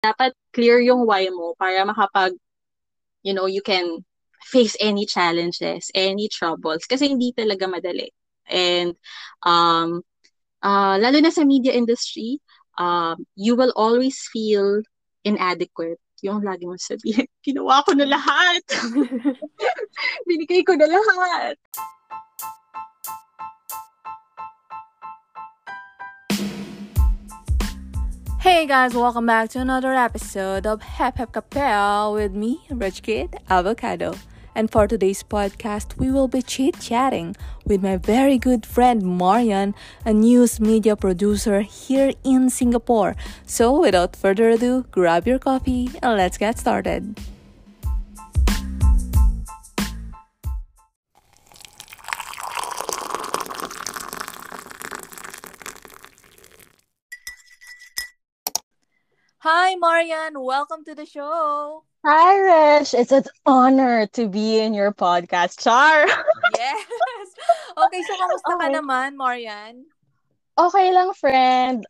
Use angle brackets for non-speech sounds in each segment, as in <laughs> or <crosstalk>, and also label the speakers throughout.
Speaker 1: dapat clear yung why mo para makapag, you know, you can face any challenges, any troubles. Kasi hindi talaga madali. And, um, uh, lalo na sa media industry, um, you will always feel inadequate. Yung lagi mo sabihin, <laughs> ginawa ko na lahat. <laughs> <laughs> Binigay ko na lahat.
Speaker 2: Hey guys, welcome back to another episode of Hep Hep Capel with me, Rich Kid Avocado. And for today's podcast, we will be chit chatting with my very good friend Marian, a news media producer here in Singapore. So, without further ado, grab your coffee and let's get started. Hi, Marian. Welcome to the show.
Speaker 1: Hi, Rich. It's an honor to be in your podcast, Char. <laughs>
Speaker 2: yes. Okay, so kamusta okay. ka naman, Marian?
Speaker 1: Okay lang, friend.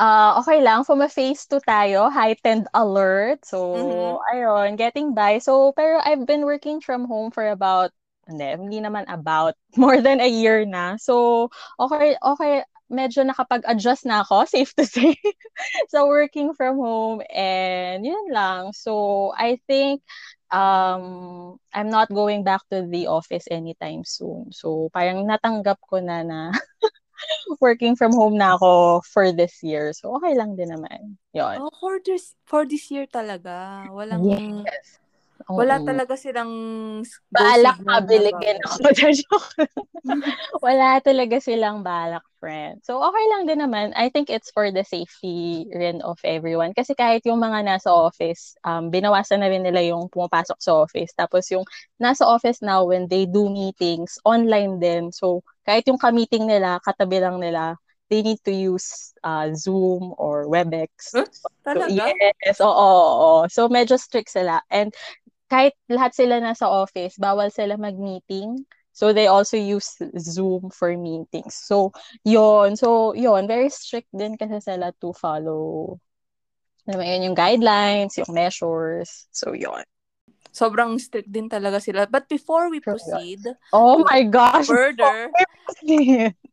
Speaker 1: Uh, okay lang. From a phase 2 tayo, heightened alert. So, mm-hmm. ayun, getting by. So, pero I've been working from home for about hindi, hindi naman about <laughs> more than a year na. So, okay, okay, medyo nakapag-adjust na ako, <laughs> safe to say, so working from home and yun lang. So I think um, I'm not going back to the office anytime soon. So parang natanggap ko na na <laughs> working from home na ako for this year. So okay lang din naman. Yun.
Speaker 2: Oh, for this for this year talaga. Walang yes. Oo. <laughs> Wala talaga silang
Speaker 1: balak pabiligin ako. Wala talaga silang balak, friend. So, okay lang din naman. I think it's for the safety rin of everyone. Kasi kahit yung mga nasa office, um, binawasan na rin nila yung pumapasok sa office. Tapos yung nasa office now, when they do meetings, online din. So, kahit yung ka-meeting nila, katabi lang nila, they need to use uh, Zoom or WebEx.
Speaker 2: Huh? Talaga?
Speaker 1: So, yes, oo, oo, oo. So, medyo strict sila. And kahit lahat sila nasa office, bawal sila mag-meeting. So they also use Zoom for meetings. So yon, so yon, very strict din kasi sila to follow alam mo yun, yung guidelines, yung measures. So yon.
Speaker 2: Sobrang strict din talaga sila. But before we proceed,
Speaker 1: oh my gosh,
Speaker 2: further,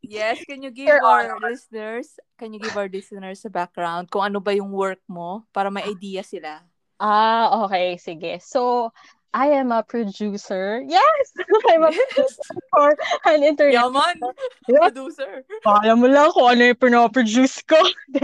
Speaker 2: yes, can you give our listeners, can you give our listeners a background kung ano ba yung work mo para may idea sila?
Speaker 1: Ah, okay, sige. So, I am a producer. Yes! <laughs> I'm a producer for an international...
Speaker 2: Yaman! Yeah. Producer.
Speaker 1: Alam mo lang kung ano yung pinoproduce ko. <laughs>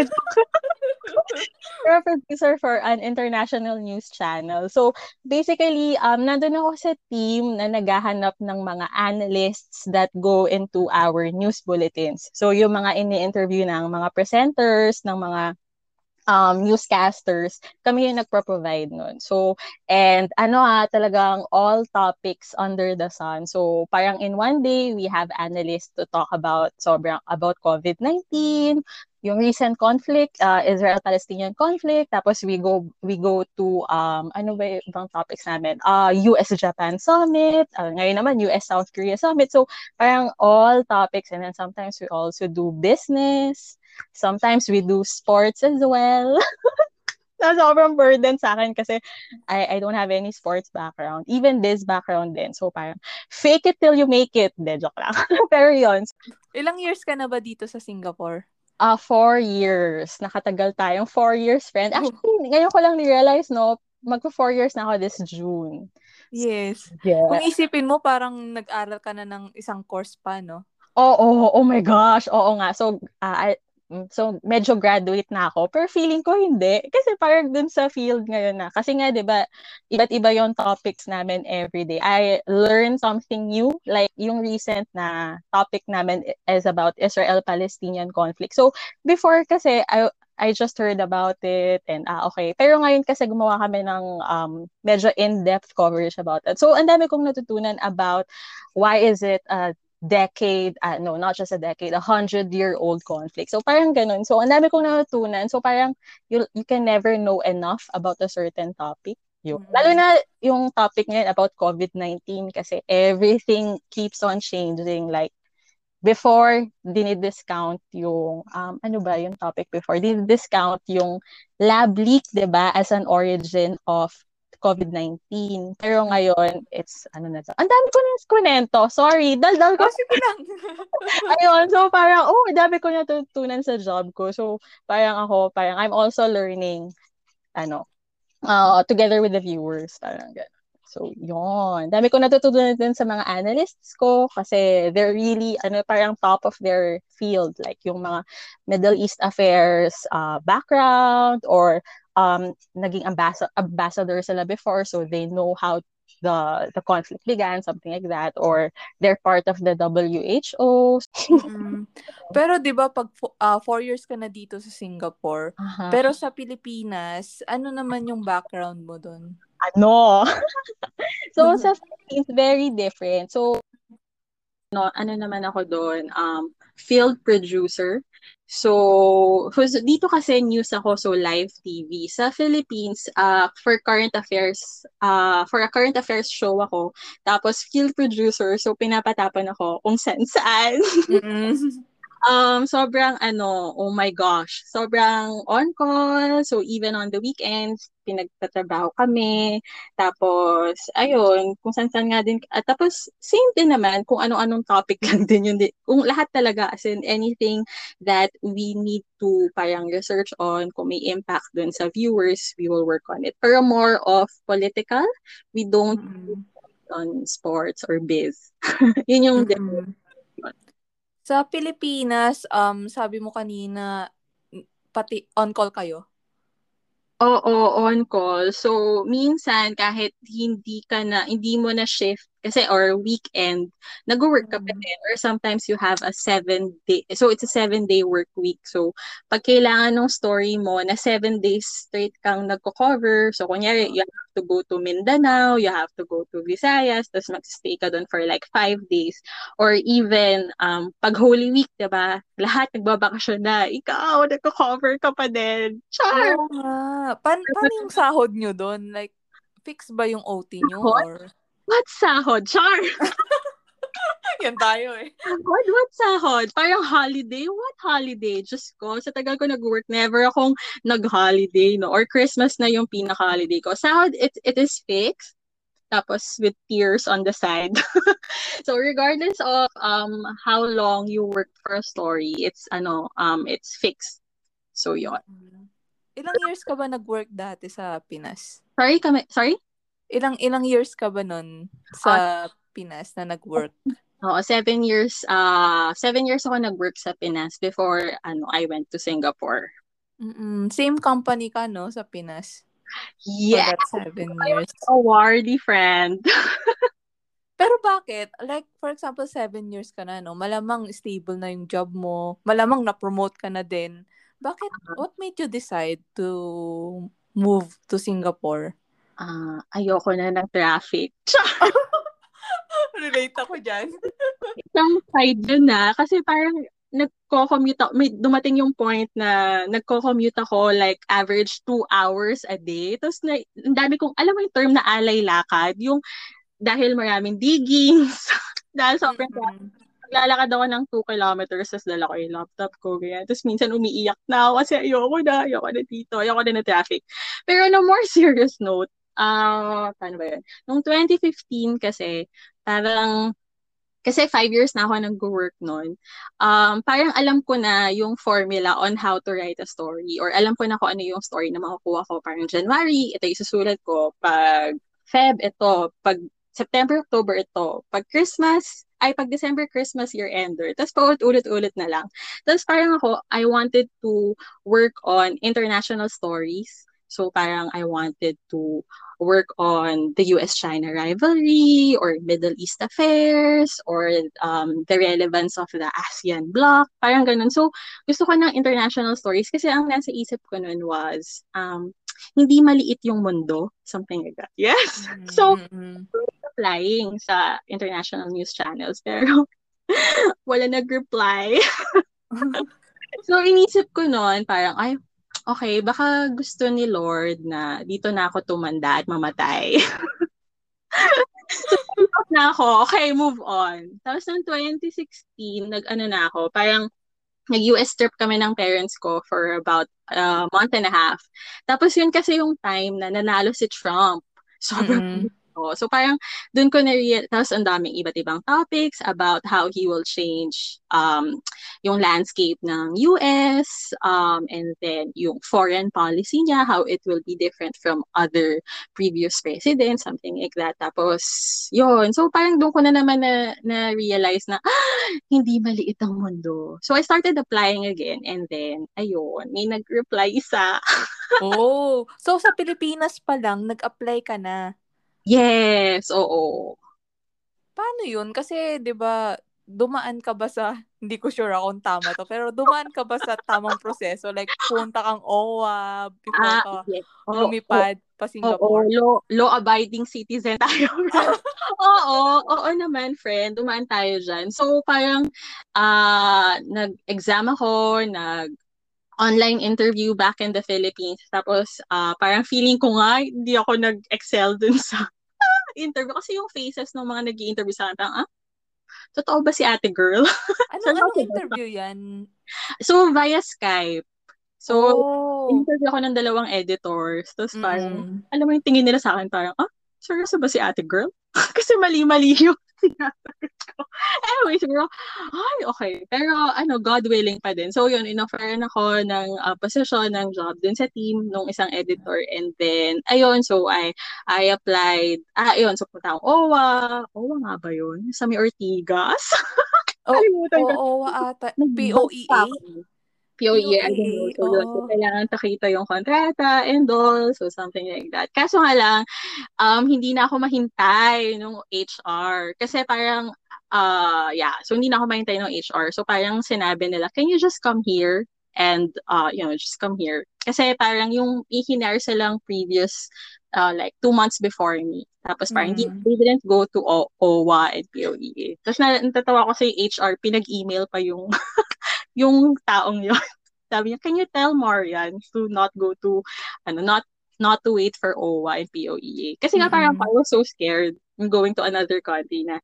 Speaker 1: I'm a producer for an international news channel. So, basically, um, nandun ako sa team na naghahanap ng mga analysts that go into our news bulletins. So, yung mga ini-interview ng mga presenters, ng mga um, newscasters, kami yung nagpro-provide nun. So, and ano ha, talagang all topics under the sun. So, parang in one day, we have analysts to talk about sobrang about COVID-19, yung recent conflict, uh, Israel-Palestinian conflict, tapos we go we go to um ano ba ibang topics namin? Uh US-Japan summit, uh, ngayon naman US-South Korea summit. So parang all topics and then sometimes we also do business, Sometimes we do sports as well. <laughs> na sobrang burden sa akin kasi I, I don't have any sports background. Even this background din. So parang fake it till you make it. De, joke lang. <laughs> Pero yun.
Speaker 2: Ilang years ka na ba dito sa Singapore?
Speaker 1: Uh, four years. Nakatagal tayong four years, friend. Actually, ngayon ko lang ni-realize, no, magpo four years na ako this June.
Speaker 2: Yes. Yeah. Kung isipin mo, parang nag-aral ka na ng isang course pa, no?
Speaker 1: Oo, oh, oh, oh my gosh. Oo nga. So, uh, so, medyo graduate na ako. Pero feeling ko hindi. Kasi parang dun sa field ngayon na. Kasi nga, di ba, iba't iba yung topics namin every day. I learn something new. Like, yung recent na topic namin is about Israel-Palestinian conflict. So, before kasi, I, I just heard about it and ah okay. Pero ngayon kasi gumawa kami ng um, medyo in-depth coverage about it. So ang dami kong natutunan about why is it uh, decade, uh, no, not just a decade, a hundred-year-old conflict. So parang ganun. So ang dami kong natutunan. So parang you, you can never know enough about a certain topic. Yun. Mm-hmm. Lalo na yung topic ngayon about COVID-19 kasi everything keeps on changing. Like, before dinidiscount yung um, ano ba yung topic before dinidiscount yung lab leak 'di ba as an origin of COVID-19. Pero ngayon, it's, ano na to. Ang dami ko na kunento. Sorry, dal-dal ko.
Speaker 2: Oh, sige lang. <laughs>
Speaker 1: Ayun, so parang, oh, dami ko natutunan sa job ko. So, parang ako, parang I'm also learning, ano, uh, together with the viewers. Parang gano'n. So, yun. Dami ko natutunan din sa mga analysts ko kasi they're really, ano, parang top of their field. Like yung mga Middle East affairs uh, background or um, naging ambas- ambassador sila before so they know how the the conflict began, something like that, or they're part of the WHO.
Speaker 2: mm-hmm. Pero 'di ba pag uh, four years ka na dito sa Singapore, uh-huh. pero sa Pilipinas, ano naman yung background mo doon?
Speaker 1: Ano? <laughs> so sa Philippines very different. So no, ano naman ako doon, um field producer. So, dito kasi news ako, so live TV. Sa Philippines, uh, for current affairs, uh, for a current affairs show ako, tapos field producer, so pinapatapan ako kung <laughs> saan saan. Mm-hmm. Um, sobrang ano, oh my gosh, sobrang on call. So even on the weekends, pinagtatrabaho kami. Tapos, ayun, kung saan-saan nga din. At tapos, same din naman, kung ano-anong topic <laughs> lang din yun. Kung lahat talaga, as in anything that we need to parang research on, kung may impact dun sa viewers, we will work on it. Pero more of political, we don't mm-hmm. on sports or biz. <laughs> yun yung mm-hmm.
Speaker 2: Sa Pilipinas, um, sabi mo kanina, pati on-call kayo?
Speaker 1: Oo, on call. So, minsan kahit hindi ka na, hindi mo na shift kasi or weekend, nag-work ka pa mm. din. Or sometimes you have a seven day, so it's a seven day work week. So, pag kailangan ng story mo na seven days straight kang nagko-cover, so kunyari, you have to go to Mindanao, you have to go to Visayas, tapos mag-stay ka doon for like five days. Or even, um, pag Holy Week, diba, lahat nagbabakasyon na, ikaw, nagko-cover ka pa din. Char!
Speaker 2: Oo nga. Pa- paano yung sahod nyo doon? Like, fix ba yung OT nyo? Or...
Speaker 1: What sahod? Char! <laughs>
Speaker 2: Yan tayo eh.
Speaker 1: What, what sahod? Parang holiday? What holiday? Just ko, sa tagal ko nag-work, never akong nag-holiday, no? Or Christmas na yung pinaka-holiday ko. Sahod, it, it is fixed. Tapos with tears on the side. <laughs> so regardless of um how long you work for a story, it's ano um it's fixed. So yon.
Speaker 2: Ilang years ka ba nag-work dati sa Pinas?
Speaker 1: Sorry, kami, sorry?
Speaker 2: Ilang ilang years ka ba nun sa uh, Pinas na nag-work?
Speaker 1: Oo, seven years, uh, seven years ako nag-work sa Pinas before ano, I went to Singapore.
Speaker 2: Mm-mm. Same company ka, no, sa Pinas?
Speaker 1: Yeah.
Speaker 2: For that seven years.
Speaker 1: Awardy friend. <laughs>
Speaker 2: Pero bakit? Like, for example, seven years ka na, no? Malamang stable na yung job mo. Malamang na-promote ka na din. Bakit? Uh-huh. What made you decide to move to Singapore?
Speaker 1: Uh, ayoko na ng traffic. <laughs> <laughs>
Speaker 2: Relate ako dyan. <laughs>
Speaker 1: Isang side yun na. Kasi parang nagko-commute ako, may dumating yung point na nagko-commute ako like average two hours a day. Tapos na, ang dami kong, alam mo yung term na alay lakad, yung dahil maraming diggings, dahil sobrang mm-hmm. naglalakad ako ng 2 kilometers, tapos dala ko yung laptop ko, ganyan. Tapos minsan umiiyak na ako kasi ayoko na, ayoko na dito, ayoko na na traffic. Pero on a more serious note, uh, paano ba yun? Noong 2015 kasi, parang, kasi five years na ako nag-work noon, um, parang alam ko na yung formula on how to write a story or alam ko na kung ano yung story na makukuha ko. Parang January, ito yung susulat ko. Pag Feb, ito. Pag September, October, ito. Pag Christmas, ay pag December, Christmas, year-ender. Tapos paulit-ulit na lang. Tapos parang ako, I wanted to work on international stories. So parang I wanted to work on the US-China rivalry or Middle East affairs or um, the relevance of the ASEAN bloc, parang ganun. So, gusto ko ng international stories kasi ang nasa isip ko nun was, um, hindi maliit yung mundo, something like that. Yes! Mm-hmm. So, applying sa international news channels, pero <laughs> wala nag-reply. <laughs> so, inisip ko noon, parang, ay, okay, baka gusto ni Lord na dito na ako tumanda at mamatay. so, <laughs> na ako, okay, move on. Tapos noong 2016, nag-ano na ako, parang nag-US trip kami ng parents ko for about a uh, month and a half. Tapos yun kasi yung time na nanalo si Trump. Sobrang mm-hmm. Ko. So parang doon ko na-real, tapos ang daming iba't ibang topics about how he will change um, yung landscape ng US um, and then yung foreign policy niya, how it will be different from other previous presidents, something like that. Tapos, yun. So parang doon ko na naman na, na-realize na, ah, hindi maliit ang mundo. So I started applying again and then, ayun, may nag-reply isa. <laughs>
Speaker 2: oh, so sa Pilipinas pa lang, nag-apply ka na?
Speaker 1: Yes, oo.
Speaker 2: Paano yun? Kasi, di ba, dumaan ka ba sa, hindi ko sure kung tama to, pero dumaan ka ba sa tamang proseso? Like, punta kang OWA before ah, ka yes. lumipad oh, pa Singapore?
Speaker 1: Oo, law, law-abiding citizen <laughs> tayo. <laughs> oo, oo naman, friend. Dumaan tayo dyan. So, parang, uh, nag-exam ako, nag online interview back in the Philippines. Tapos, uh, parang feeling ko nga, hindi ako nag-excel dun sa interview kasi yung faces ng mga nag interview sa akin, ah, totoo ba si ate girl? <laughs>
Speaker 2: Ano, so, anong interview yan?
Speaker 1: So, via Skype. So, oh. interview ako ng dalawang editors. Tapos parang, mm. alam mo yung tingin nila sa akin, parang, ah, seryoso ba si ate girl? <laughs> kasi mali-mali yung sinasagot ko. <laughs> Anyway, siguro, ay, okay. Pero, ano, God willing pa din. So, yun, inofferan ako ng uh, position, ng job dun sa team, nung isang editor. And then, ayun, so I, I applied, ah, ayun, so punta akong OWA. OWA nga ba yun? Sa may Ortigas.
Speaker 2: oh, oh, OWA ata. POEA?
Speaker 1: POE, I don't know. So, oh. so kailangan takita yung kontrata and all. So, something like that. Kaso nga lang, um, hindi na ako mahintay nung HR. Kasi parang, uh, yeah. So, hindi na ako mahintay nung HR. So, parang sinabi nila, can you just come here? And, uh, you know, just come here. Kasi parang yung ihinar silang previous, uh, like, two months before me. Tapos parang mm. they didn't go to o- OWA and POE. Tapos na, natatawa ko sa HR, pinag-email pa yung <laughs> yung taong yon <laughs> sabi niya, can you tell Marian to not go to, ano, not not to wait for OWA and POEA. Kasi nga parang mm-hmm. I was so scared going to another country na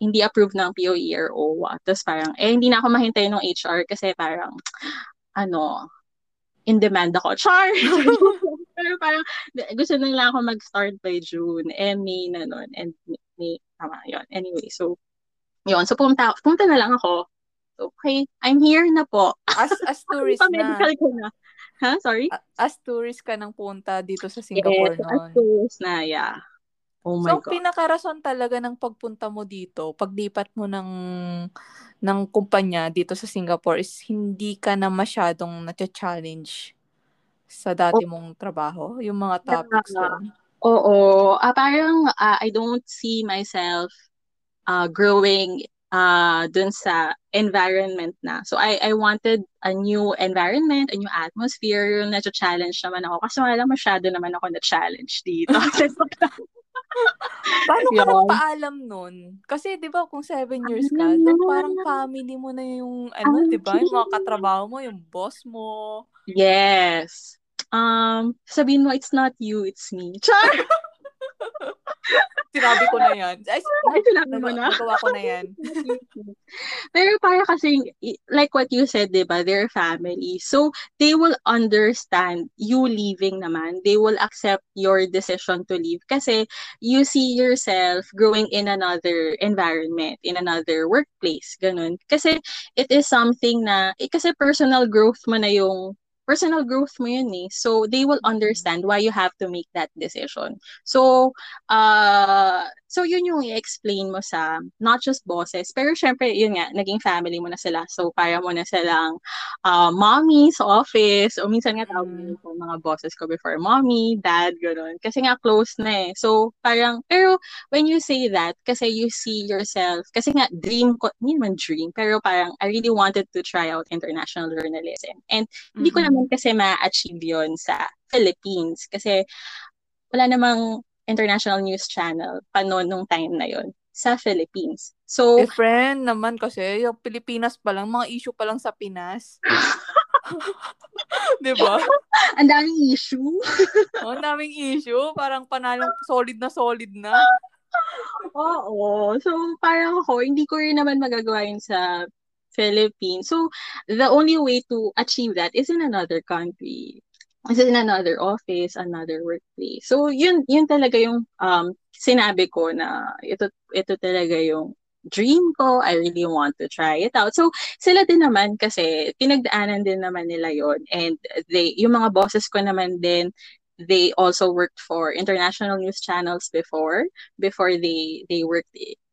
Speaker 1: hindi approved ng POE or OWA. Tapos parang, eh, hindi na ako mahintay ng HR kasi parang, ano, in demand ako. Char! <laughs> <laughs> Pero parang, gusto na lang ako mag-start by June. Eh, May na nun. And May, tama, yun. Anyway, so, yun. So, pumunta, pumunta na lang ako okay, I'm here na po.
Speaker 2: As, as <laughs> tourist na.
Speaker 1: ko na. Ha? Sorry?
Speaker 2: As tourist ka nang punta dito sa Singapore
Speaker 1: yes, noon. as tourist na, yeah. Oh my
Speaker 2: so,
Speaker 1: God.
Speaker 2: pinakarason talaga ng pagpunta mo dito, paglipat mo ng ng kumpanya dito sa Singapore is hindi ka na masyadong na-challenge sa dati oh. mong trabaho, yung mga topics yeah. doon.
Speaker 1: Oo. Uh, parang uh, I don't see myself uh, growing uh, dun sa environment na. So, I, I wanted a new environment, a new atmosphere, yung na-challenge naman ako. Kasi wala masyado naman ako na-challenge dito. <laughs>
Speaker 2: Paano ka nagpaalam nun? Kasi, di ba, kung seven years ka, then parang family mo na yung, ano, di ba, yung mga katrabaho mo, yung boss mo.
Speaker 1: Yes. Um, sabihin mo, it's not you, it's me. Char! <laughs> <laughs>
Speaker 2: Sinabi ko na yan. Ay,
Speaker 1: Ay sinabi mo na.
Speaker 2: Nagawa ko na yan. <laughs>
Speaker 1: Pero para kasi, like what you said, di ba, they're family. So, they will understand you leaving naman. They will accept your decision to leave. Kasi, you see yourself growing in another environment, in another workplace. Ganun. Kasi, it is something na, eh, kasi personal growth mo na yung personal growth mo yun eh. So, they will understand why you have to make that decision. So, uh, so yun yung i-explain mo sa not just bosses, pero syempre, yun nga, naging family mo na sila. So, para mo na silang uh, mommy sa office, o minsan nga tawag mm. ko mga bosses ko before, mommy, dad, gano'n. Kasi nga close na eh. So, parang, pero when you say that, kasi you see yourself, kasi nga dream ko, hindi naman dream, pero parang I really wanted to try out international journalism. And mm-hmm. hindi ko naman naman kasi ma-achieve yon sa Philippines. Kasi wala namang international news channel pa noon nung time na yon sa Philippines. So,
Speaker 2: eh, friend naman kasi, yung Pilipinas pa lang, mga issue pa lang sa Pinas. <laughs> Di ba?
Speaker 1: ang daming issue.
Speaker 2: oh, <laughs> ang daming issue. Parang panalong solid na solid na.
Speaker 1: Oo. So, parang ako, hindi ko rin naman magagawa yun sa Philippines. So, the only way to achieve that is in another country. Is in another office, another workplace. So, yun, yun talaga yung um, sinabi ko na ito, ito talaga yung dream ko. I really want to try it out. So, sila din naman kasi pinagdaanan din naman nila yon And they, yung mga bosses ko naman din, they also worked for international news channels before before they they worked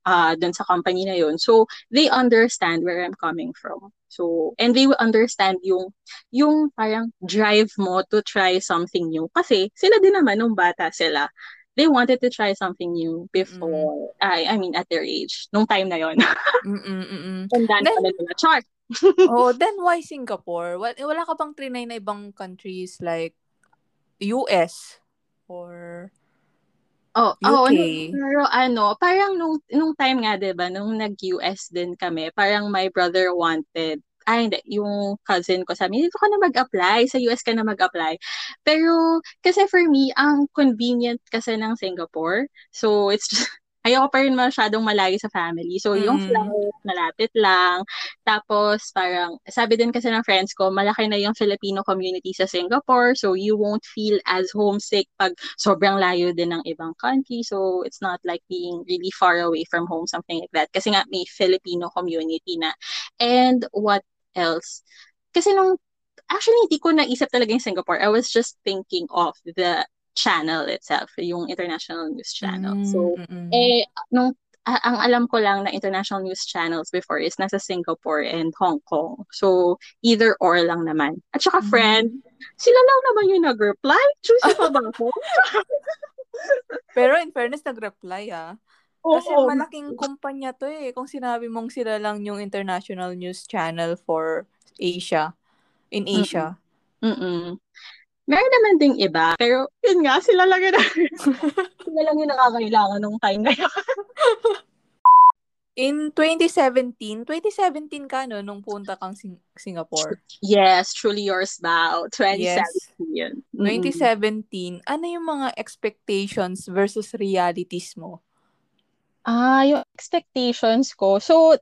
Speaker 1: uh dun sa company na yun. So they understand where I'm coming from. So and they will understand yung yung parang drive mo to try something new kasi sila din naman nung bata sila. They wanted to try something new before mm. I I mean at their age nung time na yon. <laughs>
Speaker 2: mm mm
Speaker 1: Tandaan then, pa nila chart. <laughs>
Speaker 2: oh, then why Singapore? Wala ka bang trinay na ibang countries like US or
Speaker 1: Oh, UK. oh, pero ano, parang nung nung time nga 'di ba, nung nag-US din kami, parang my brother wanted ay hindi, yung cousin ko sabi, dito ka na mag-apply, sa US ka na mag-apply. Pero, kasi for me, ang convenient kasi ng Singapore, so it's just, ayoko pa rin masyadong malayo sa family. So, mm. yung flight, malapit lang. Tapos, parang, sabi din kasi ng friends ko, malaki na yung Filipino community sa Singapore. So, you won't feel as homesick pag sobrang layo din ng ibang country. So, it's not like being really far away from home, something like that. Kasi nga, may Filipino community na. And what else? Kasi nung actually hindi ko naisip talaga yung Singapore. I was just thinking of the channel itself, yung international news channel. Mm, so, mm-hmm. eh, nung uh, ang alam ko lang na international news channels before is nasa Singapore and Hong Kong. So, either or lang naman. At saka mm-hmm. friend, sila lang naman yung nag-reply. Choose pa ba ako? <laughs>
Speaker 2: Pero in fairness, nag-reply ah. Kasi Oo. malaking kumpanya to eh. Kung sinabi mong sila lang yung international news channel for Asia. In Asia.
Speaker 1: Mm-mm. Meron naman ding iba, pero yun nga, sila lang yun. <laughs> sila lang yung nakakailangan nung time na yun.
Speaker 2: In 2017, 2017 ka no, nung punta kang Sing- Singapore?
Speaker 1: Yes, Truly Yours Bao, 2017. Yes.
Speaker 2: 2017, ano yung mga expectations versus realities mo?
Speaker 1: Ah, yung expectations ko, so,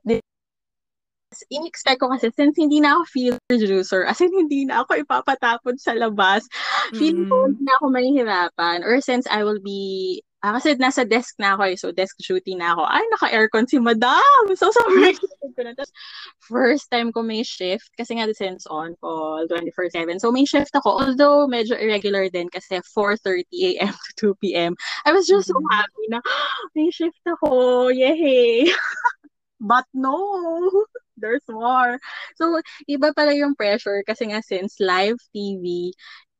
Speaker 1: in-expect ko kasi since hindi na ako field producer, as in hindi na ako ipapatapon sa labas, mm-hmm. feeling ko hindi na ako mahihirapan. Or since I will be Ah, kasi nasa desk na ako eh. So, desk duty na ako. Ay, naka-aircon si madam! So, sobrang <laughs> excited ko na. Tapos, first time ko may shift. Kasi nga, since on call 24-7. So, may shift ako. Although, medyo irregular din kasi 4.30 a.m. to 2 p.m. I was just mm-hmm. so happy na, <gasps> may shift ako. Yay! <laughs> But no! <laughs> there's more. So, iba pala yung pressure kasi nga since live TV,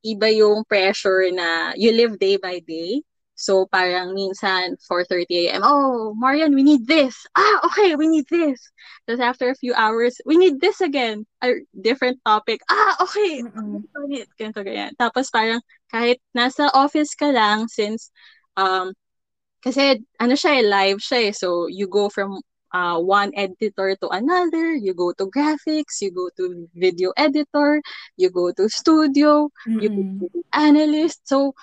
Speaker 1: iba yung pressure na you live day by day. So, parang minsan, 4.30 a.m., oh, Marian, we need this. Ah, okay, we need this. Tapos after a few hours, we need this again. A different topic. Ah, okay. Mm-hmm. Ganito, ganyan. Tapos parang kahit nasa office ka lang, since, um, kasi ano siya eh, live siya eh. So, you go from uh, one editor to another. You go to graphics, you go to video editor, you go to studio, mm-hmm. you go to analyst. So,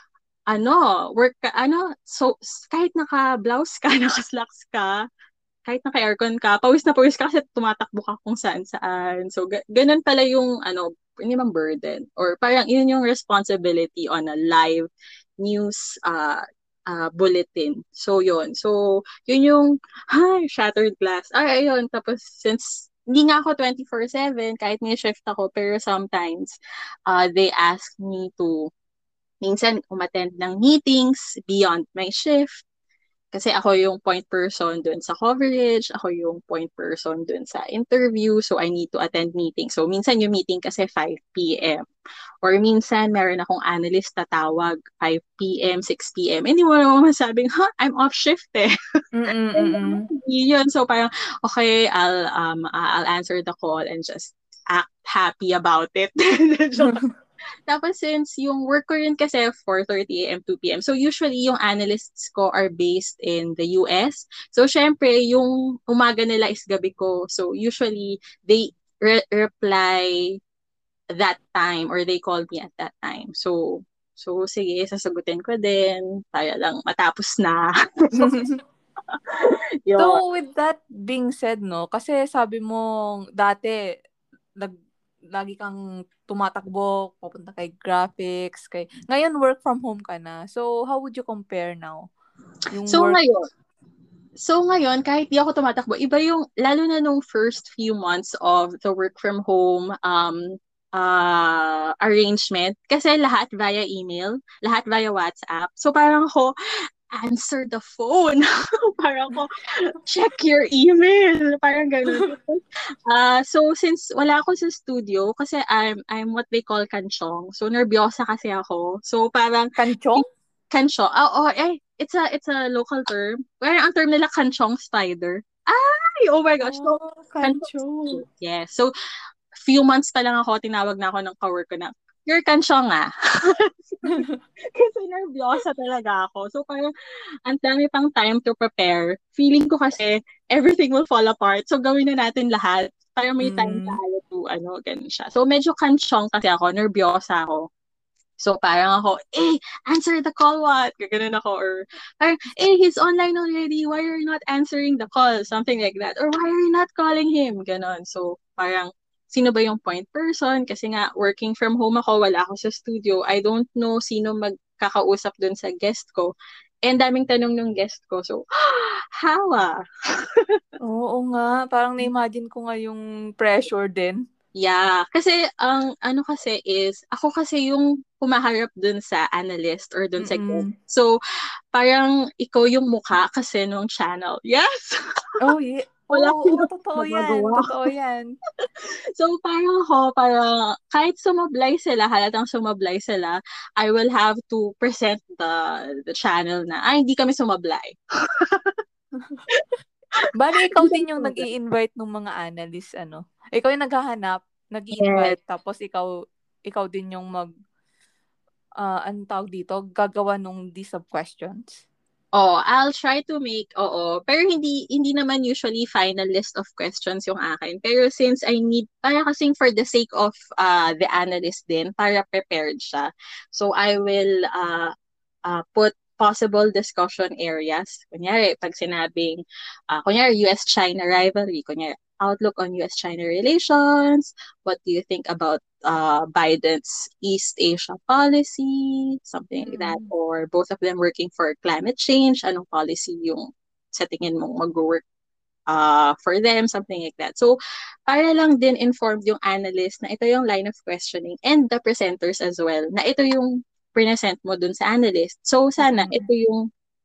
Speaker 1: ano, work ka, ano, so, kahit naka-blouse ka, <laughs> naka-slacks ka, kahit naka-aircon ka, pawis na pawis ka kasi tumatakbo ka kung saan saan. So, ga- ganun pala yung, ano, hindi man burden. Or parang yun yung responsibility on a live news uh, uh, bulletin. So, yun. So, yun yung, hi, shattered glass. Ay, ayun. Tapos, since hindi nga ako 24-7, kahit may shift ako, pero sometimes, uh, they ask me to, minsan, umattend ng meetings beyond my shift. Kasi ako yung point person dun sa coverage, ako yung point person dun sa interview, so I need to attend meeting. So minsan yung meeting kasi 5 p.m. Or minsan meron akong analyst tatawag 5 p.m., 6 p.m. Hindi mo naman masabing, ha, huh, I'm off shift eh. <laughs> yun. So parang, okay, I'll, um, I'll answer the call and just act happy about it. <laughs> Tapos since yung work ko rin kasi 4.30 a.m. 2 p.m. So usually yung analysts ko are based in the US. So syempre yung umaga nila is gabi ko. So usually they re- reply that time or they call me at that time. So so sige, sasagutin ko din para lang matapos na. <laughs> <laughs>
Speaker 2: Yun. So, with that being said, no, kasi sabi mo, dati, nag, lagi kang tumatakbo, papunta kay graphics, kay... Ngayon, work from home ka na. So, how would you compare now?
Speaker 1: Yung so, work... ngayon, So ngayon, kahit di ako tumatakbo, iba yung, lalo na nung first few months of the work from home um, uh, arrangement, kasi lahat via email, lahat via WhatsApp. So parang ko, answer the phone. <laughs> parang ko, check your email. Parang ganun. uh, <laughs> so, since wala ako sa studio, kasi I'm, I'm what they call kanchong. So, nervyosa kasi ako. So, parang...
Speaker 2: Kanchong?
Speaker 1: Kanchong. Oh, oh, eh, it's a it's a local term. Where ang term nila kanchong spider. Ay, oh my gosh. So,
Speaker 2: oh, kanchong.
Speaker 1: Yes. Yeah. So, few months pa lang ako, tinawag na ako ng coworker ko na, you're kanchong ah. <laughs> kasi nervyosa talaga ako. So, parang, ang dami pang time to prepare. Feeling ko kasi, everything will fall apart. So, gawin na natin lahat. Para may time mm. tayo to, ano, ganun siya. So, medyo kanchong kasi ako, nervyosa ako. So, parang ako, eh, answer the call, what? Gaganon ako. Or, parang, eh, he's online already. Why are you not answering the call? Something like that. Or, why are you not calling him? Ganon. So, parang, sino ba yung point person? Kasi nga, working from home ako, wala ako sa studio. I don't know sino magkakausap dun sa guest ko. And daming tanong ng guest ko. So, <gasps> how ah?
Speaker 2: Oo nga. Parang na-imagine ko nga yung pressure din.
Speaker 1: Yeah, kasi ang ano kasi is ako kasi yung humaharap dun sa analyst or dun mm-hmm. sa guest. So parang ikaw yung mukha kasi nung channel. Yes.
Speaker 2: Oh, yeah. Wala oh, oh, totoo yan. Totoo yan. <laughs>
Speaker 1: so, parang ako, parang kahit sumablay sila, halatang sumablay sila, I will have to present the the channel na, ay, hindi kami sumablay. <laughs>
Speaker 2: Bali, ikaw din yung nag invite ng mga analyst, ano? Ikaw yung naghahanap, nag-invite, yes. tapos ikaw, ikaw din yung mag, uh, anong tawag dito, gagawa nung of questions.
Speaker 1: Oh, I'll try to make, oo. Pero hindi hindi naman usually final list of questions yung akin. Pero since I need, para kasing for the sake of uh, the analyst din, para prepared siya. So I will uh, uh, put possible discussion areas. Kunyari, pag sinabing, uh, kunyari, US-China rivalry, kunyari, outlook on US-China relations, what do you think about uh, Biden's East Asia policy, something like that, mm. or both of them working for climate change, anong policy yung sa tingin mong mag-work uh, for them, something like that. So, para lang din informed yung analyst na ito yung line of questioning and the presenters as well, na ito yung present mo dun sa analyst. So, sana mm-hmm. ito yung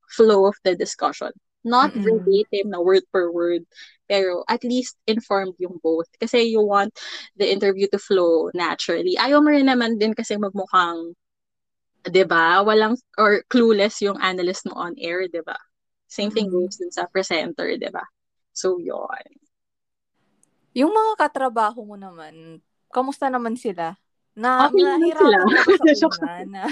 Speaker 1: flow of the discussion. Not mm-hmm. verbatim na word per word, pero at least informed yung both. Kasi you want the interview to flow naturally. Ayaw mo rin naman din kasi magmukhang, di ba, walang, or clueless yung analyst mo on air, di ba? Same thing mm-hmm. goes dun sa presenter, di ba? So, yon
Speaker 2: Yung mga katrabaho mo naman, kamusta naman sila? Na, okay, <laughs> <laughs> nahirapan ka ba sa una na,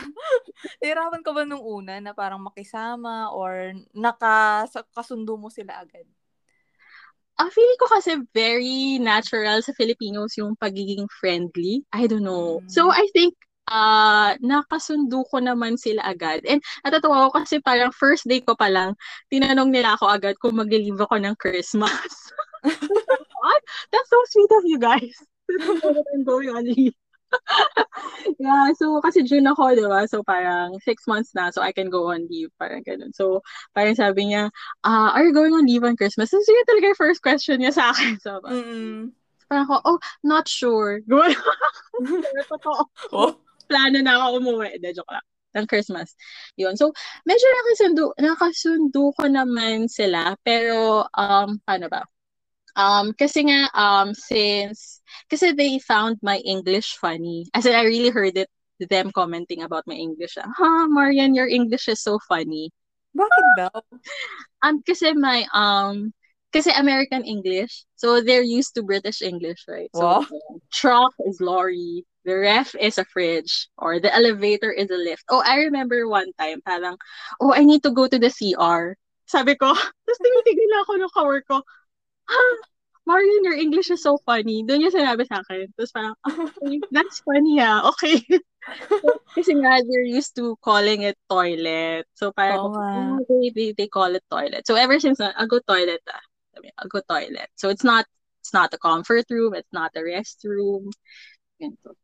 Speaker 2: nahirapan ka ba nung una na parang makisama or nakasundo mo sila agad?
Speaker 1: Ah, uh, feeling ko kasi very natural sa Filipinos yung pagiging friendly. I don't know. Mm. So, I think uh, nakasundo ko naman sila agad. And natatawa ko kasi parang first day ko pa lang, tinanong nila ako agad kung mag-leave ako ng Christmas. <laughs> What? That's so sweet of you guys. I'm going on leave. <laughs> yeah, so kasi June ako, di ba? So parang six months na, so I can go on leave, parang ganun. So parang sabi niya, uh, are you going on leave on Christmas? So yun talaga yung first question niya sa akin. <laughs> So, mm-hmm. parang ako, oh, not sure. <laughs> Totoo. oh. Plano na ako umuwi. De, joke lang ng Christmas. Yun. So, medyo nakasundo, nakasundo ko naman sila. Pero, um, paano ba? Um, kasi nga, um, since, kasi they found my English funny. As in, I really heard it, them commenting about my English. Ha, huh, Marian, your English is so funny.
Speaker 2: Bakit daw?
Speaker 1: Um, kasi my, um, kasi American English, so they're used to British English, right? So, wow. truck is lorry, the ref is a fridge, or the elevator is a lift. Oh, I remember one time, parang, oh, I need to go to the CR. Sabi ko, <laughs> tapos tinitigil ako ng kawork ko, <gasps> Marian, your English is so funny. Doon niya sinabi sa akin. Tapos parang, okay, that's funny ah. Okay. <laughs> Kasi nga, they're used to calling it toilet. So parang,
Speaker 2: Oo
Speaker 1: they, they, they call it toilet. So ever since, uh, I'll go toilet ah. Sabi, I'll go toilet. So it's not, it's not a comfort room. It's not a restroom. Ganito.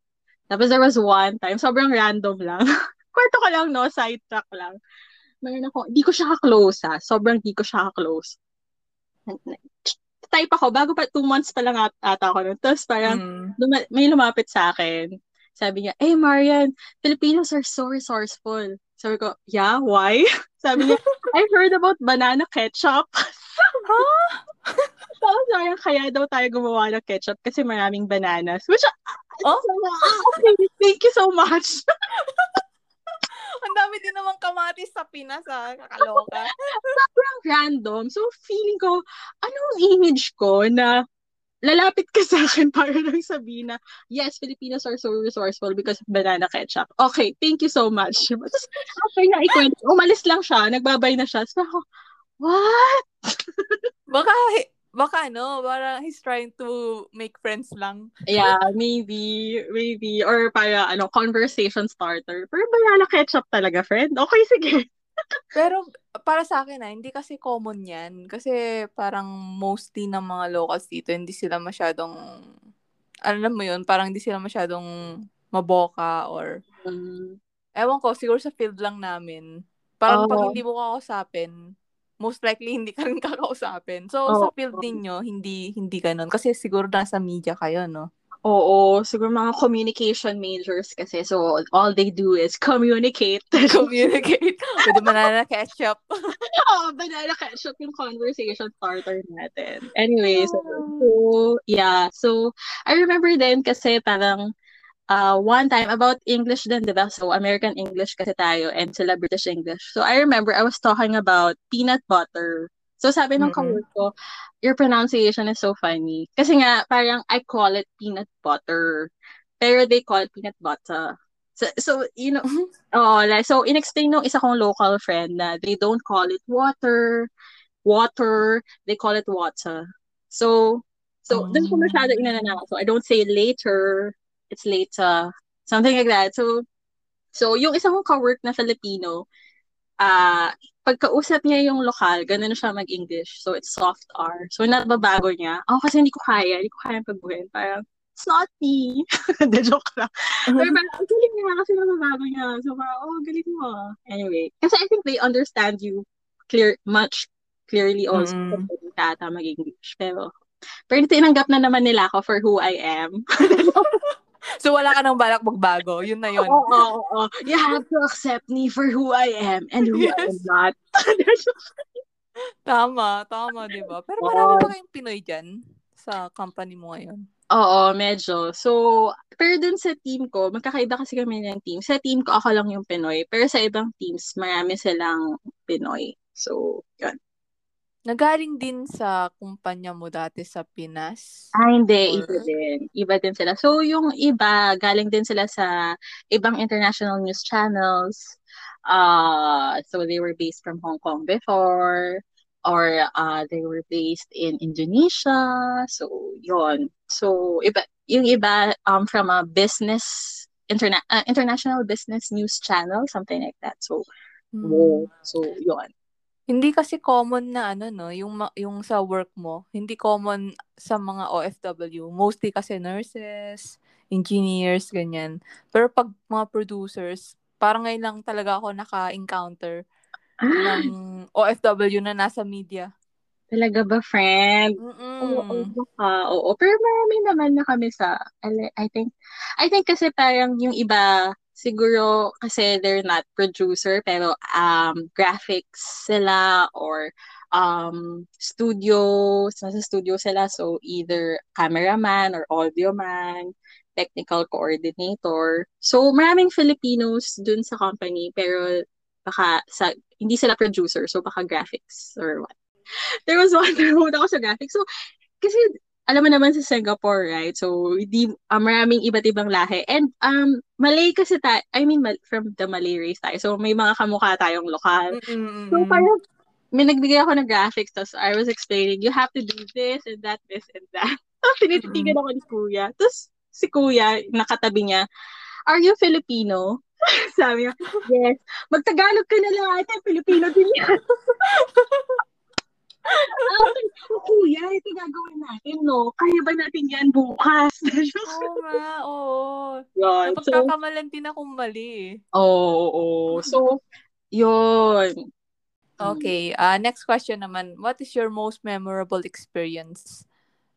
Speaker 1: Tapos there was one time, sobrang random lang. <laughs> Kwarto ko lang, no? Sidetrack lang. Meron ako, di ko siya ka-close ha. Sobrang di ko siya ka-close. Type ako, bago pa, two months pa lang at ata ako nun. Tapos parang,
Speaker 2: Mm.
Speaker 1: luma- may lumapit sa akin. Sabi niya, hey Marian, Filipinos are so resourceful. Sabi ko, yeah, why? <laughs> Sabi niya, <laughs> I heard about banana ketchup.
Speaker 2: Huh? <laughs>
Speaker 1: Tapos parang kaya daw tayo gumawa ng ketchup kasi maraming bananas. Which,
Speaker 2: Oh?
Speaker 1: ah, okay, thank you so much.
Speaker 2: Ang dami din naman kamatis sa Pinas, ha? Kakaloka. <laughs>
Speaker 1: sobrang random. So, feeling ko, anong image ko na lalapit ka sa akin <laughs> para lang sabihin na, yes, Filipinos are so resourceful because of banana ketchup. Okay, thank you so much. <laughs> Tapos, after na ikwento, umalis lang siya, nagbabay na siya. So, ako, what?
Speaker 2: Baka, baka ano, parang he's trying to make friends lang.
Speaker 1: Yeah, maybe, maybe, or para, ano, conversation starter. Pero banana ketchup talaga, friend? Okay, sige. <laughs>
Speaker 2: Pero para sa akin, ah, hindi kasi common yan. Kasi parang mostly ng mga locals dito, hindi sila masyadong, alam mo yun, parang hindi sila masyadong maboka or,
Speaker 1: Um,
Speaker 2: ewan ko, siguro sa field lang namin. Parang pag
Speaker 1: Oo.
Speaker 2: hindi mo kakausapin, most likely hindi ka rin <laughs> kakausapin. So,
Speaker 1: Oo.
Speaker 2: sa field ninyo, hindi, hindi ganun. Kasi siguro nasa media kayo, no?
Speaker 1: Oo, siguro mga communication majors kasi. So, all they do is communicate. <laughs> <laughs>
Speaker 2: Communicate with banana ketchup.
Speaker 1: oh, banana ketchup yung conversation starter natin. Anyway, so, so, yeah. So, I remember then kasi parang uh, one time about English din, di ba? So, American English kasi tayo and sila British English. So, I remember I was talking about peanut butter. So, sabi ng kawork ko, your pronunciation is so funny. Kasi nga, parang I call it peanut butter. Pero they call it peanut butter. So, so you know, oh, like, so, in-explain nung isa kong local friend na they don't call it water, water, they call it water. So, so, dun ko masyado inanana. So, I don't say later, it's later, something like that. So, so, yung isang kong kawork na Filipino, ah, pagkausap niya yung lokal, ganun siya mag-English. So, it's soft R. So, nababago niya. Ako kasi hindi ko kaya, hindi ko kaya pagbuhin. Parang, it's not me. <laughs> Hindi, joke lang. Pero parang, ang galing niya kasi nababago niya. So, parang, oh, galing mo. Anyway, kasi I think they understand you clear, much clearly also
Speaker 2: Mm.
Speaker 1: mm. kung tata mag-English. Pero, pero tinanggap na naman nila ako for who I am. <laughs> <laughs>
Speaker 2: So, wala ka nang balak magbago. Yun na yun.
Speaker 1: Oo, oo, oo. You have to accept me for who I am and who I am
Speaker 2: Yes.
Speaker 1: not. <laughs>
Speaker 2: Tama, tama, di ba? Pero marami ba kayong Pinoy dyan sa company mo ngayon?
Speaker 1: Oo, medyo. So, pero dun sa team ko, magkakaiba kasi kami ng team. Sa team ko, ako lang yung Pinoy. Pero sa ibang teams, marami silang Pinoy. So, yun.
Speaker 2: Nagaling din sa kumpanya mo dati sa Pinas?
Speaker 1: Ah, hindi.
Speaker 2: Or-
Speaker 1: Iba din. Iba din sila. So, yung iba, galing din sila sa ibang international news channels. Uh, so, they were based from Hong Kong before. Or uh, they were based in Indonesia. So, yon So, iba, yung iba um, from a business, interna- uh, international business news channel, something like that. So,
Speaker 2: Hmm.
Speaker 1: wow. So, yon
Speaker 2: Hindi kasi common na ano no, yung ma- yung sa work mo, hindi common sa mga OFW. Mostly kasi nurses, engineers, ganyan. Pero pag mga producers, parang ngayon lang talaga ako naka-encounter
Speaker 1: Ah,
Speaker 2: ng OFW na nasa media.
Speaker 1: talaga ba, friend? Oo, baka, oo. Pero marami naman na kami sa, I I think, I think kasi parang yung iba, siguro kasi they're not producer, pero um, graphics sila or um, studio, nasa studio sila. So, either cameraman or audio man, technical coordinator. So, maraming Filipinos dun sa company, pero baka sa, hindi sila producer, so baka graphics or what. There was one <laughs> pumunta ako sa graphics. So, kasi alam mo naman sa Singapore, right? So, hindi, ah, maraming iba't ibang lahi. And, um, Malay kasi tayo, I mean, Mal- from the Malay race tayo. So, may mga kamukha tayong lokal. So,
Speaker 2: Mm-mm.
Speaker 1: parang, may nagbigay ako ng graphics, tapos I was explaining, you have to do this and that, this and that. <laughs> Tapos tinititigan ako ni kuya. Tapos si kuya, nakatabi niya, are you Filipino? <laughs> Sabi niya, yes. Magtagalog ka na lang ate, Filipino din yan. <laughs> <laughs> oh, kuya, ito gagawin natin, no? Kaya ba natin yan bukas? <laughs>
Speaker 2: Oo nga, oo.
Speaker 1: Yun.
Speaker 2: Dapat
Speaker 1: So,
Speaker 2: din akong mali.
Speaker 1: oo, oo, oo. So, yun.
Speaker 2: Okay, uh, next question naman. What is your most memorable experience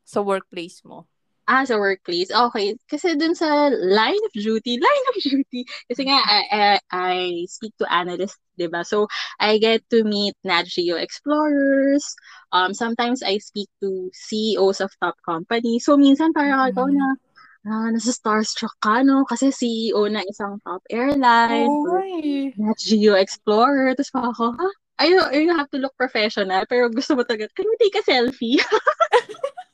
Speaker 2: sa workplace mo?
Speaker 1: Ah, sa workplace. Okay. Kasi dun sa line of duty, <laughs> line of duty. Kasi nga, I, I, I speak to analysts, di ba? So, I get to meet Nat Geo explorers. Um, sometimes I speak to CEOs of top companies. So, minsan parang ako
Speaker 2: Mhm.
Speaker 1: na, ah, nasa starstruck ka, no? Kasi CEO na isang top airline.
Speaker 2: Eh.
Speaker 1: Nat Geo Explorer. Tapos pa ako, ha? I don't, you have to look professional, pero gusto mo talaga, can we take a selfie? <laughs>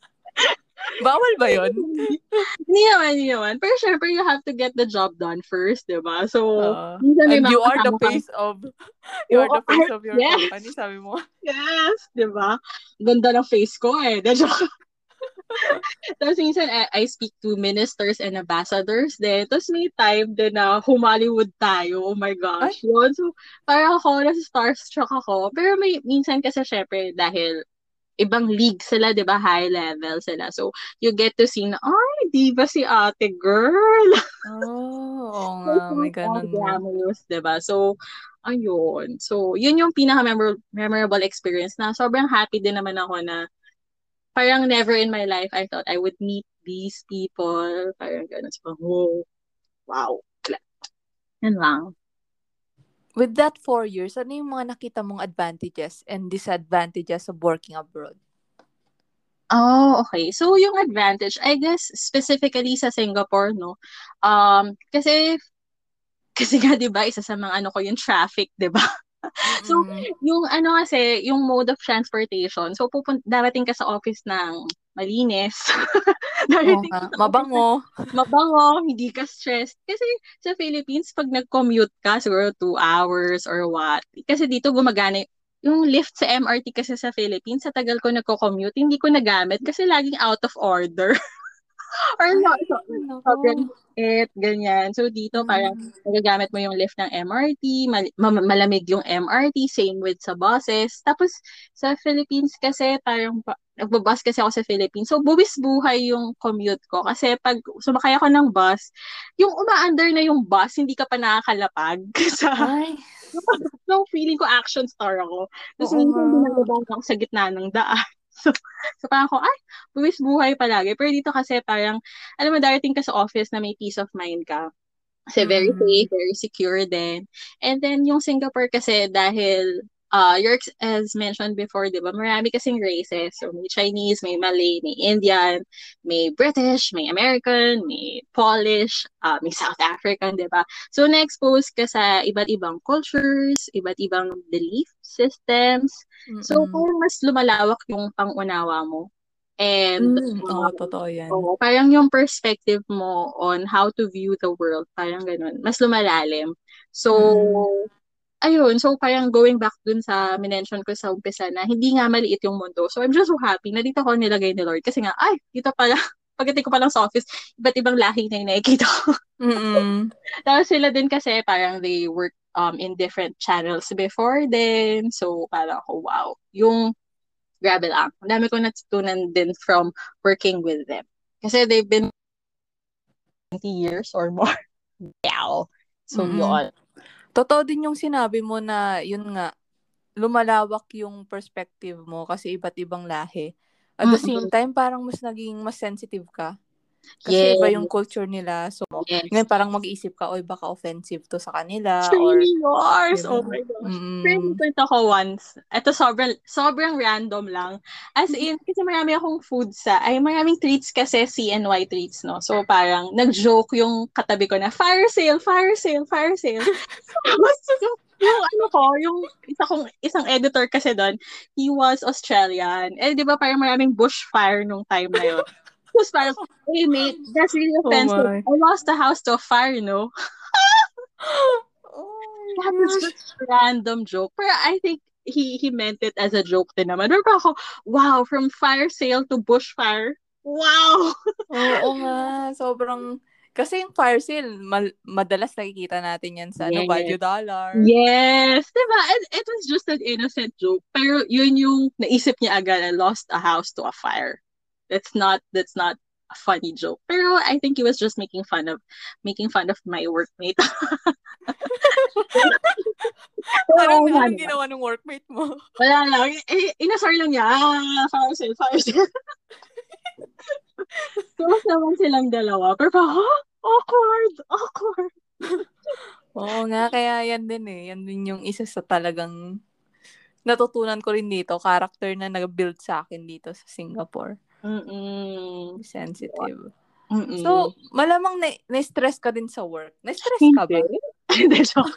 Speaker 2: Bawal ba yun?
Speaker 1: Hindi naman, hindi naman. Pero syempre, you have to get the job done first, di ba? So, may
Speaker 2: And you are the face of you are the face of your
Speaker 1: yes.
Speaker 2: company, sabi mo.
Speaker 1: Yes, di ba? Ganda ng face ko eh. <laughs> Joke. Tapos minsan, I, I speak to ministers and ambassadors din. Tapos may time din na Humaliwood tayo. Oh my gosh. Yun. So, parang ako, nasa starstruck ako. Pero may, minsan kasi syempre, dahil ibang league sila, di ba? High level sila. So, you get to see na, ay, di ba si ate girl? <laughs>
Speaker 2: Oh, oo nga, may ganun
Speaker 1: glamorous, di ba? So, ayun. So, yun yung pinaka-memorable experience na sobrang happy din naman ako na parang never in my life I thought I would meet these people. Parang ganun. So, oh, wow. Yan lang.
Speaker 2: With that four years, ano yung mga nakita mong advantages and disadvantages of working abroad?
Speaker 1: Oh, okay. So, yung advantage, I guess, specifically sa Singapore, no? Um, kasi, <laughs> kasi nga, di ba, isa sa mga ano ko yung traffic, di ba? <laughs> So, yung ano kasi, yung mode of transportation, so pupun darating ka sa office ng malinis. <laughs> Darating
Speaker 2: nga,
Speaker 1: ka
Speaker 2: mabango.
Speaker 1: office, mabango, hindi ka stressed. Kasi sa Philippines, pag nag-commute ka, siguro two hours or what. Kasi dito gumagana yung lift sa MRT kasi sa Philippines, sa tagal ko nagko-commute, hindi ko nagamit kasi laging out of order. <laughs> or
Speaker 2: Ay,
Speaker 1: no, so, sobrang it, ganyan. So dito parang
Speaker 2: Mm.
Speaker 1: nagagamit mo yung lift ng MRT, mal- ma- malamig yung MRT, same with sa buses. Tapos sa Philippines kasi parang pa- nagbabus kasi ako sa Philippines. So buwis buhay yung commute ko kasi pag sumakay ako ng bus, yung umaandar na yung bus, hindi ka pa nakakalapag <laughs> sa <laughs> So, feeling ko action star ako. Tapos minsan
Speaker 2: nga.
Speaker 1: binababa ako sa gitna ng daan. So, <laughs> so parang ako, ay, buwis buhay palagi. Pero dito kasi parang, alam mo, darating ka sa office na may peace of mind ka. Kasi very
Speaker 2: Mm-mm.
Speaker 1: safe, very secure din. And then, yung Singapore kasi dahil, uh, you're, ex- as mentioned before, di ba, marami kasing races. So, may Chinese, may Malay, may Indian, may British, may American, may Polish, uh, may South African, di ba? So, na-expose ka sa iba't ibang cultures, iba't ibang belief systems. So,
Speaker 2: Mm-mm.
Speaker 1: parang mas lumalawak yung pangunawa mo. And,
Speaker 2: Mm, oo,
Speaker 1: um,
Speaker 2: totoo yan.
Speaker 1: Oo, parang yung perspective mo on how to view the world, parang ganun, mas lumalalim. So,
Speaker 2: Mm.
Speaker 1: ayun, so parang going back dun sa minention ko sa umpisa na hindi nga maliit yung mundo. So, I'm just so happy na dito ko nilagay ni Lord. Kasi nga, ay, dito pala, <laughs> pagdating ko pa lang sa office, iba't ibang lahi na yung nakikita ko.
Speaker 2: Mm-mm. <laughs>
Speaker 1: Tapos sila din kasi parang they work um in different channels before then. So, parang ako, wow. Yung grabe lang. Ang dami ko natutunan din from working with them. Kasi they've been 20 years or more. <laughs> Wow. So,
Speaker 2: Mm-mm.
Speaker 1: yun.
Speaker 2: Totoo din yung sinabi mo na yun nga, lumalawak yung perspective mo kasi iba't ibang lahi. At the same time, parang mas naging mas sensitive ka. Kasi
Speaker 1: Yes.
Speaker 2: iba yung culture nila. So,
Speaker 1: Yes.
Speaker 2: ngayon parang mag-iisip ka, oy, baka offensive to sa kanila.
Speaker 1: It's
Speaker 2: Or?
Speaker 1: Oh my gosh.
Speaker 2: Mm.
Speaker 1: kwento ko once. Ito sobrang, sobrang random lang. As in, kasi marami akong food sa, ay maraming treats kasi CNY treats, no? So parang nag-joke yung katabi ko na, fire sale, fire sale, fire sale. <laughs> so, yung ano ko, yung isa kong, isang editor kasi doon, he was Australian. Eh, di ba parang maraming bushfire nung time na yun. Tapos parang, <laughs> hey mate, that's really
Speaker 2: Oh
Speaker 1: offensive.
Speaker 2: my.
Speaker 1: I lost the house to a fire, no?
Speaker 2: Oh
Speaker 1: That was just a random joke. Pero I think he he meant it as a joke din naman. Pero ako, wow, from fire sale to bushfire. Wow!
Speaker 2: Oo <laughs> nga, sobrang kasi yung fire sale, mal- madalas nakikita natin yan sa ano,
Speaker 1: Yes.
Speaker 2: value dollar.
Speaker 1: Yes, diba? And it was just an innocent joke. Pero yun yung naisip niya agad, I lost a house to a fire. That's not, that's not a funny joke. Pero I think he was just making fun of, making fun of my workmate. <laughs>
Speaker 2: Anong
Speaker 1: ano.
Speaker 2: ginawa ng workmate mo?
Speaker 1: Wala lang. Eh, inasar lang niya. Ah, fire sale, fire sale. <laughs> Close naman silang dalawa. Pero pa, huh? Awkward! Awkward! <laughs>
Speaker 2: Oo nga, kaya yan din eh. Yan din yung isa sa talagang natutunan ko rin dito. Character na nag-build sa akin dito sa Singapore.
Speaker 1: Mm-mm.
Speaker 2: Sensitive.
Speaker 1: Mm-mm.
Speaker 2: So, malamang na- na-stress ka din sa work. Na-stress ka ba?
Speaker 1: Hindi. Joke.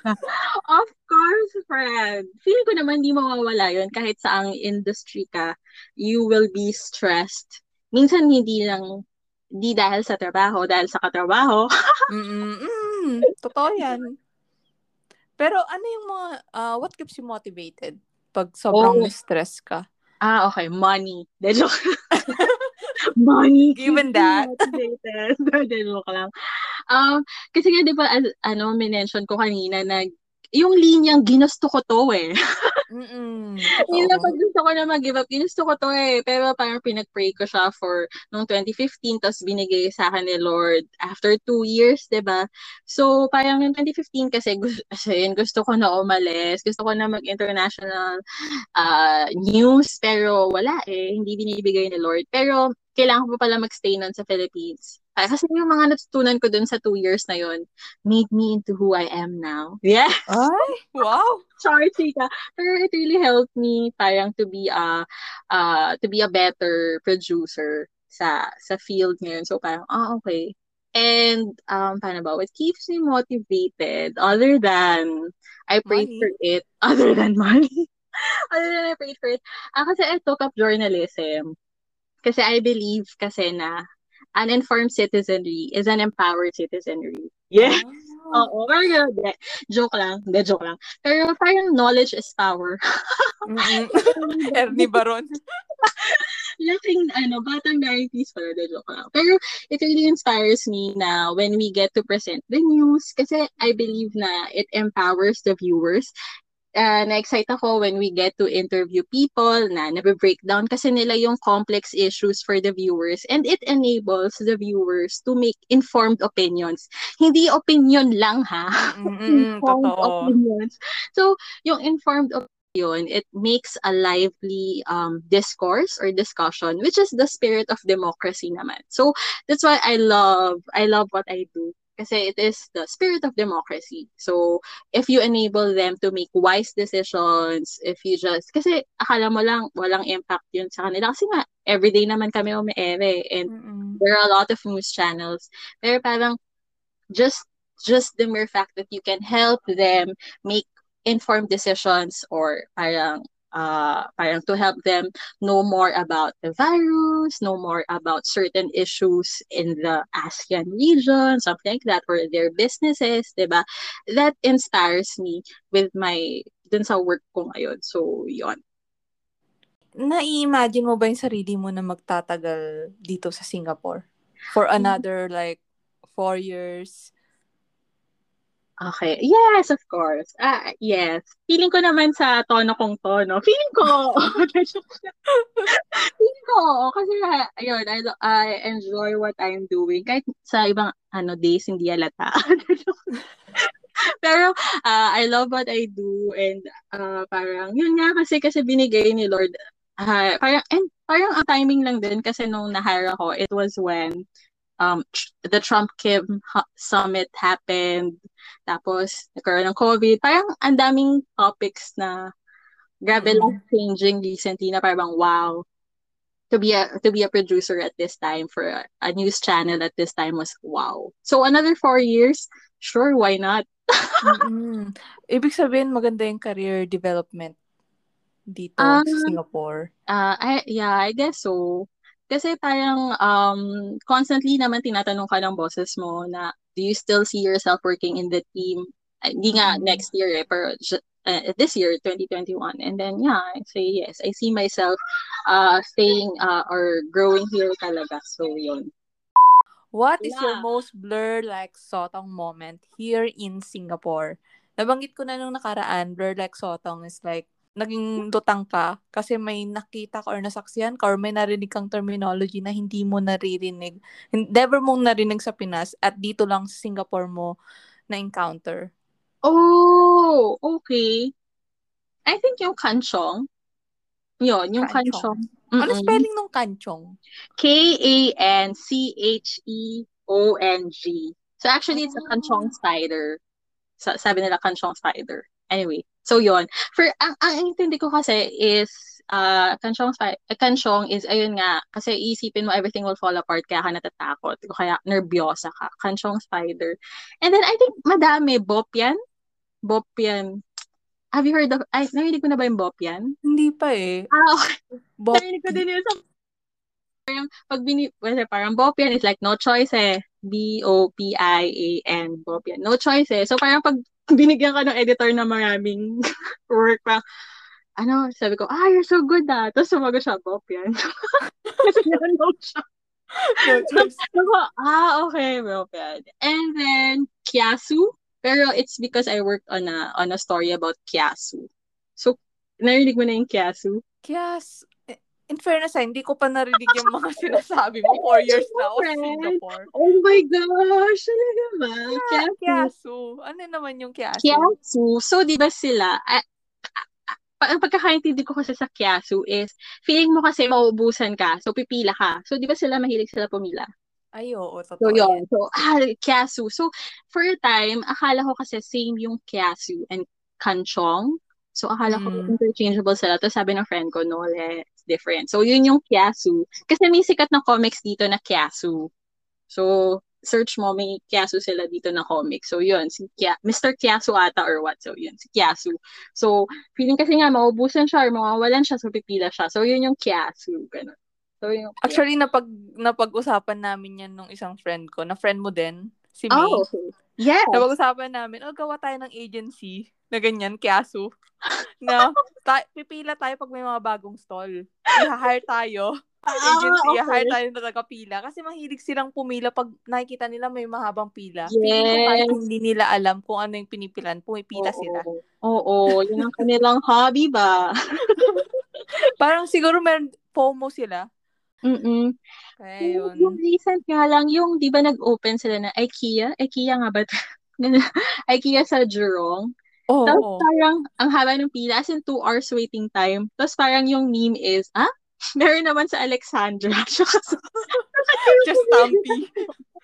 Speaker 1: Of course, friend. Feeling ko naman hindi mawawala yun. Kahit sa ang industry ka, you will be stressed. Minsan hindi lang, hindi dahil sa trabaho, dahil sa katrabaho. <laughs>
Speaker 2: Mm-mm, mm, totoo yan. Pero ano yung mga, ah, what keeps you motivated pag sobrang
Speaker 1: Oh.
Speaker 2: stress ka?
Speaker 1: Ah, okay. Money. De, joke. <laughs> Money.
Speaker 2: Given that. <laughs>
Speaker 1: De, <laughs> joke lang. Um, kasi nga, di ba, as- ano, minention ko kanina na yung linyang ginusto ko to eh. <laughs>
Speaker 2: Mm-mm,
Speaker 1: Yun na pag gusto ko na mag-give up, ginusto ko to eh. Pero parang pinag-pray ko siya for nung 2015, tapos binigay sa akin ni Lord after two years, 'di ba So, parang yung 2015 kasi, gusto, kasi yun, gusto ko na umalis, gusto ko na mag-international ah, news, pero wala eh, hindi binibigay ni Lord. Pero, kailangan ko pa pala mag-stay nun sa Philippines. Ah, Kasi yung mga natutunan ko dun sa two years na yun, made me into who I am now. Yeah,
Speaker 2: Ay, wow.
Speaker 1: sorry, ka. Pero it really helped me parang to be a uh, to be a better producer sa sa field ngayon. So parang, ah, okay. And um, paano ba? What keeps me motivated other than I prayed
Speaker 2: Money.
Speaker 1: for it, <laughs> other than money, <laughs> other than I prayed for it. Ah, kasi I took up journalism. Kasi I believe kasi na an informed citizenry is an empowered citizenry. Yeah.
Speaker 2: Ah.
Speaker 1: Oo, de, joke lang, de, joke lang. Pero parang knowledge is power.
Speaker 2: Mm-mm. <laughs> Ernie Baron. <laughs>
Speaker 1: Laking, ano, batang 90s pala, de, joke lang. Pero it really inspires me na when we get to present the news, kasi I believe na it empowers the viewers. Uh, na-excite ako when we get to interview people na nabe-breakdown kasi nila yung complex issues for the viewers and it enables the viewers to make informed opinions. Hindi opinion lang ha.
Speaker 2: Mm-mm, <laughs>
Speaker 1: informed
Speaker 2: totoo.
Speaker 1: opinions. So, yung informed opinion, it makes a lively um, discourse or discussion, which is the spirit of democracy naman. So, that's why I love, I love what I do. Kasi it is the spirit of democracy. So, if you enable them to make wise decisions, if you just, kasi akala mo lang, walang impact yun sa kanila. Kasi nga, everyday naman kami umiere. And
Speaker 2: Mm-mm.
Speaker 1: there are a lot of news channels. Pero parang just just the mere fact that you can help them make informed decisions or parang uh, parang to help them know more about the virus, know more about certain issues in the ASEAN region, something like that, or their businesses, diba? That inspires me with my dun sa work ko ngayon. So, yon.
Speaker 2: Nai-imagine mo ba yung sarili mo na magtatagal dito sa Singapore? For another like four years?
Speaker 1: Okay. Yes, of course. Ah, yes. Feeling ko naman sa tono kong tono. Feeling ko. <laughs> Feeling ko. Kasi, ayun, I, I enjoy what I'm doing. Kahit sa ibang ano days, hindi alata. <laughs> Pero, ah, I love what I do. And, ah, parang, yun nga kasi, kasi binigay ni Lord. ah, parang, and, parang ang timing lang din kasi nung na-hire ako, it was when um the Trump Kim summit happened. Tapos nagkaroon ng COVID. Parang ang daming topics na grabe
Speaker 2: Mm.
Speaker 1: lang changing recently na parang wow. To be a to be a producer at this time for a, a news channel at this time was wow. So another four years, sure, why not?
Speaker 2: Mm-mm. Ibig sabihin, maganda yung career development dito
Speaker 1: Ah.
Speaker 2: sa Singapore.
Speaker 1: Uh, I, yeah, I guess so. Kasi parang um, constantly naman tinatanong ka ng bosses mo na do you still see yourself working in the team? Hindi nga
Speaker 2: Mm.
Speaker 1: next year eh, pero uh, this year 2021 and then yeah I say yes I see myself uh staying uh or growing here talaga so yun
Speaker 2: What is your
Speaker 1: Yeah.
Speaker 2: most blur like sotong moment here in Singapore? Nabanggit ko na nung nakaraan, blur like sotong is like naging lutang ka kasi may nakita ka or nasaksihan ka or may narinig kang terminology na hindi mo naririnig. Never mong narinig sa Pinas at dito lang sa Singapore mo na-encounter.
Speaker 1: oh okay I think yung kanchong yun yung
Speaker 2: Kanchong.
Speaker 1: kanchong
Speaker 2: Ano spelling nung kanchong?
Speaker 1: K-A-N-C-H-E-O-N-G. So actually, it's a
Speaker 2: Ah.
Speaker 1: kanchong spider. Sa sabi nila kanchong spider. Anyway, so yon. For ang ang intindi ko kasi is uh kanchong spi- uh, kanchong is ayun nga kasi isipin mo everything will fall apart kaya ka natatakot kaya nervyosa ka. Kanchong spider. And then I think madami bopyan. Bopyan. Have you heard of ay narinig ko na ba yung bopyan?
Speaker 2: Hindi pa eh.
Speaker 1: Ah, okay.
Speaker 2: Bop-
Speaker 1: Narinig ko din yun sa parang pag bini well, parang Bopian is like no choice eh. B-O-P-I-A-N. Bopian. No choice eh. So parang pag <laughs> binigyan ka ng editor na maraming <laughs> work pa, ano, sabi ko, ah, you're so good ah. Tapos sumagot siya, Bopian. <laughs> Kasi no siya.
Speaker 2: Choice.
Speaker 1: Ako, ah, okay, Bopian. And then, Kiasu. Pero it's because I worked on a on a story about Kiasu. So, narinig mo na yung Kiasu?
Speaker 2: Kaya, s- eh, in fairness, ah, hindi ko pa narinig yung mga <laughs> sinasabi mo. Four years na ako sa. Singapore.
Speaker 1: Oh my gosh! Ba?
Speaker 2: Kya-
Speaker 1: Kiasu.
Speaker 2: Kiasu. Ano naman yung Kiasu?
Speaker 1: Kiasu. So, di ba sila, ah, ang pagkakaintindi ko kasi sa Kiasu is, feeling mo kasi mauubusan ka, so pipila ka. So, di ba sila mahilig sila pumila?
Speaker 2: Ay, oo,
Speaker 1: So,
Speaker 2: totoo yan.
Speaker 1: yun. So, ah, Kiasu. So, for a time, akala ko kasi same yung Kiasu and Kanchong. So, akala ko
Speaker 2: Mm.
Speaker 1: interchangeable sila. Tapos sabi ng friend ko, no, le, different. So, yun yung Kiasu. Kasi may sikat na comics dito na Kiasu. So, search mo, may Kiasu sila dito na comic. So, yun, si Kia, Mr. Kiasu ata or what. So, yun, si Kiasu. So, feeling kasi nga, maubusan siya or mawawalan siya, so pipila siya. So, yun yung Kiasu. Ganun. So, yung
Speaker 2: Actually, napag, napag-usapan namin yan nung isang friend ko, na friend mo din, si May.
Speaker 1: Oh, okay. Yes.
Speaker 2: Napag-usapan namin, oh, gawa tayo ng agency na ganyan, Kiasu. <laughs> na ta- pipila tayo pag may mga bagong stall. I-hire tayo. <laughs> Agency,
Speaker 1: Ah,
Speaker 2: i-hire
Speaker 1: okay.
Speaker 2: tayo na tagapila. Kasi mahilig silang pumila pag nakikita nila may mahabang pila. Feeling ko
Speaker 1: Yes.
Speaker 2: hindi nila alam kung ano yung pinipilan, pumipila
Speaker 1: Oo.
Speaker 2: sila.
Speaker 1: Oo, yun ang kanilang hobby ba? <laughs>
Speaker 2: Parang siguro meron FOMO sila.
Speaker 1: Mm-mm.
Speaker 2: Kaya yun.
Speaker 1: yung recent nga lang, yung di ba nag-open sila na IKEA? IKEA nga ba? IKEA sa Jurong.
Speaker 2: Oo.
Speaker 1: Tapos parang ang haba ng pila, as in two hours waiting time. Tapos parang yung meme is, ah? Meron naman sa Alexandra. <laughs>
Speaker 2: Just Stampy.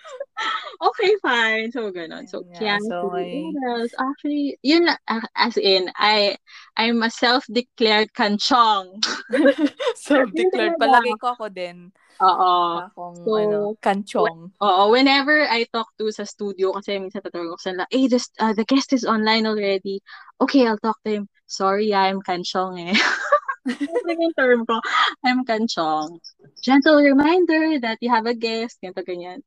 Speaker 2: <laughs>
Speaker 1: okay, fine. So, ganun. So,
Speaker 2: Yeah,
Speaker 1: Kiasu.
Speaker 2: so I-
Speaker 1: else? Actually, yun ah, as in, I, I'm a self-declared kanchong. <laughs>
Speaker 2: Self-declared. Palagay ko ako din.
Speaker 1: Oo.
Speaker 2: Akong,
Speaker 1: So,
Speaker 2: ano, kanchong.
Speaker 1: Oo, whenever I talk to sa studio, kasi minsan tatawag ko sila, hey, this, uh, the guest is online already. Okay, I'll talk to him. Sorry, I'm kanchong eh. <laughs> Ano yung term ko? I'm kanchong. Gentle reminder that you have a guest. Ganito, ganyan.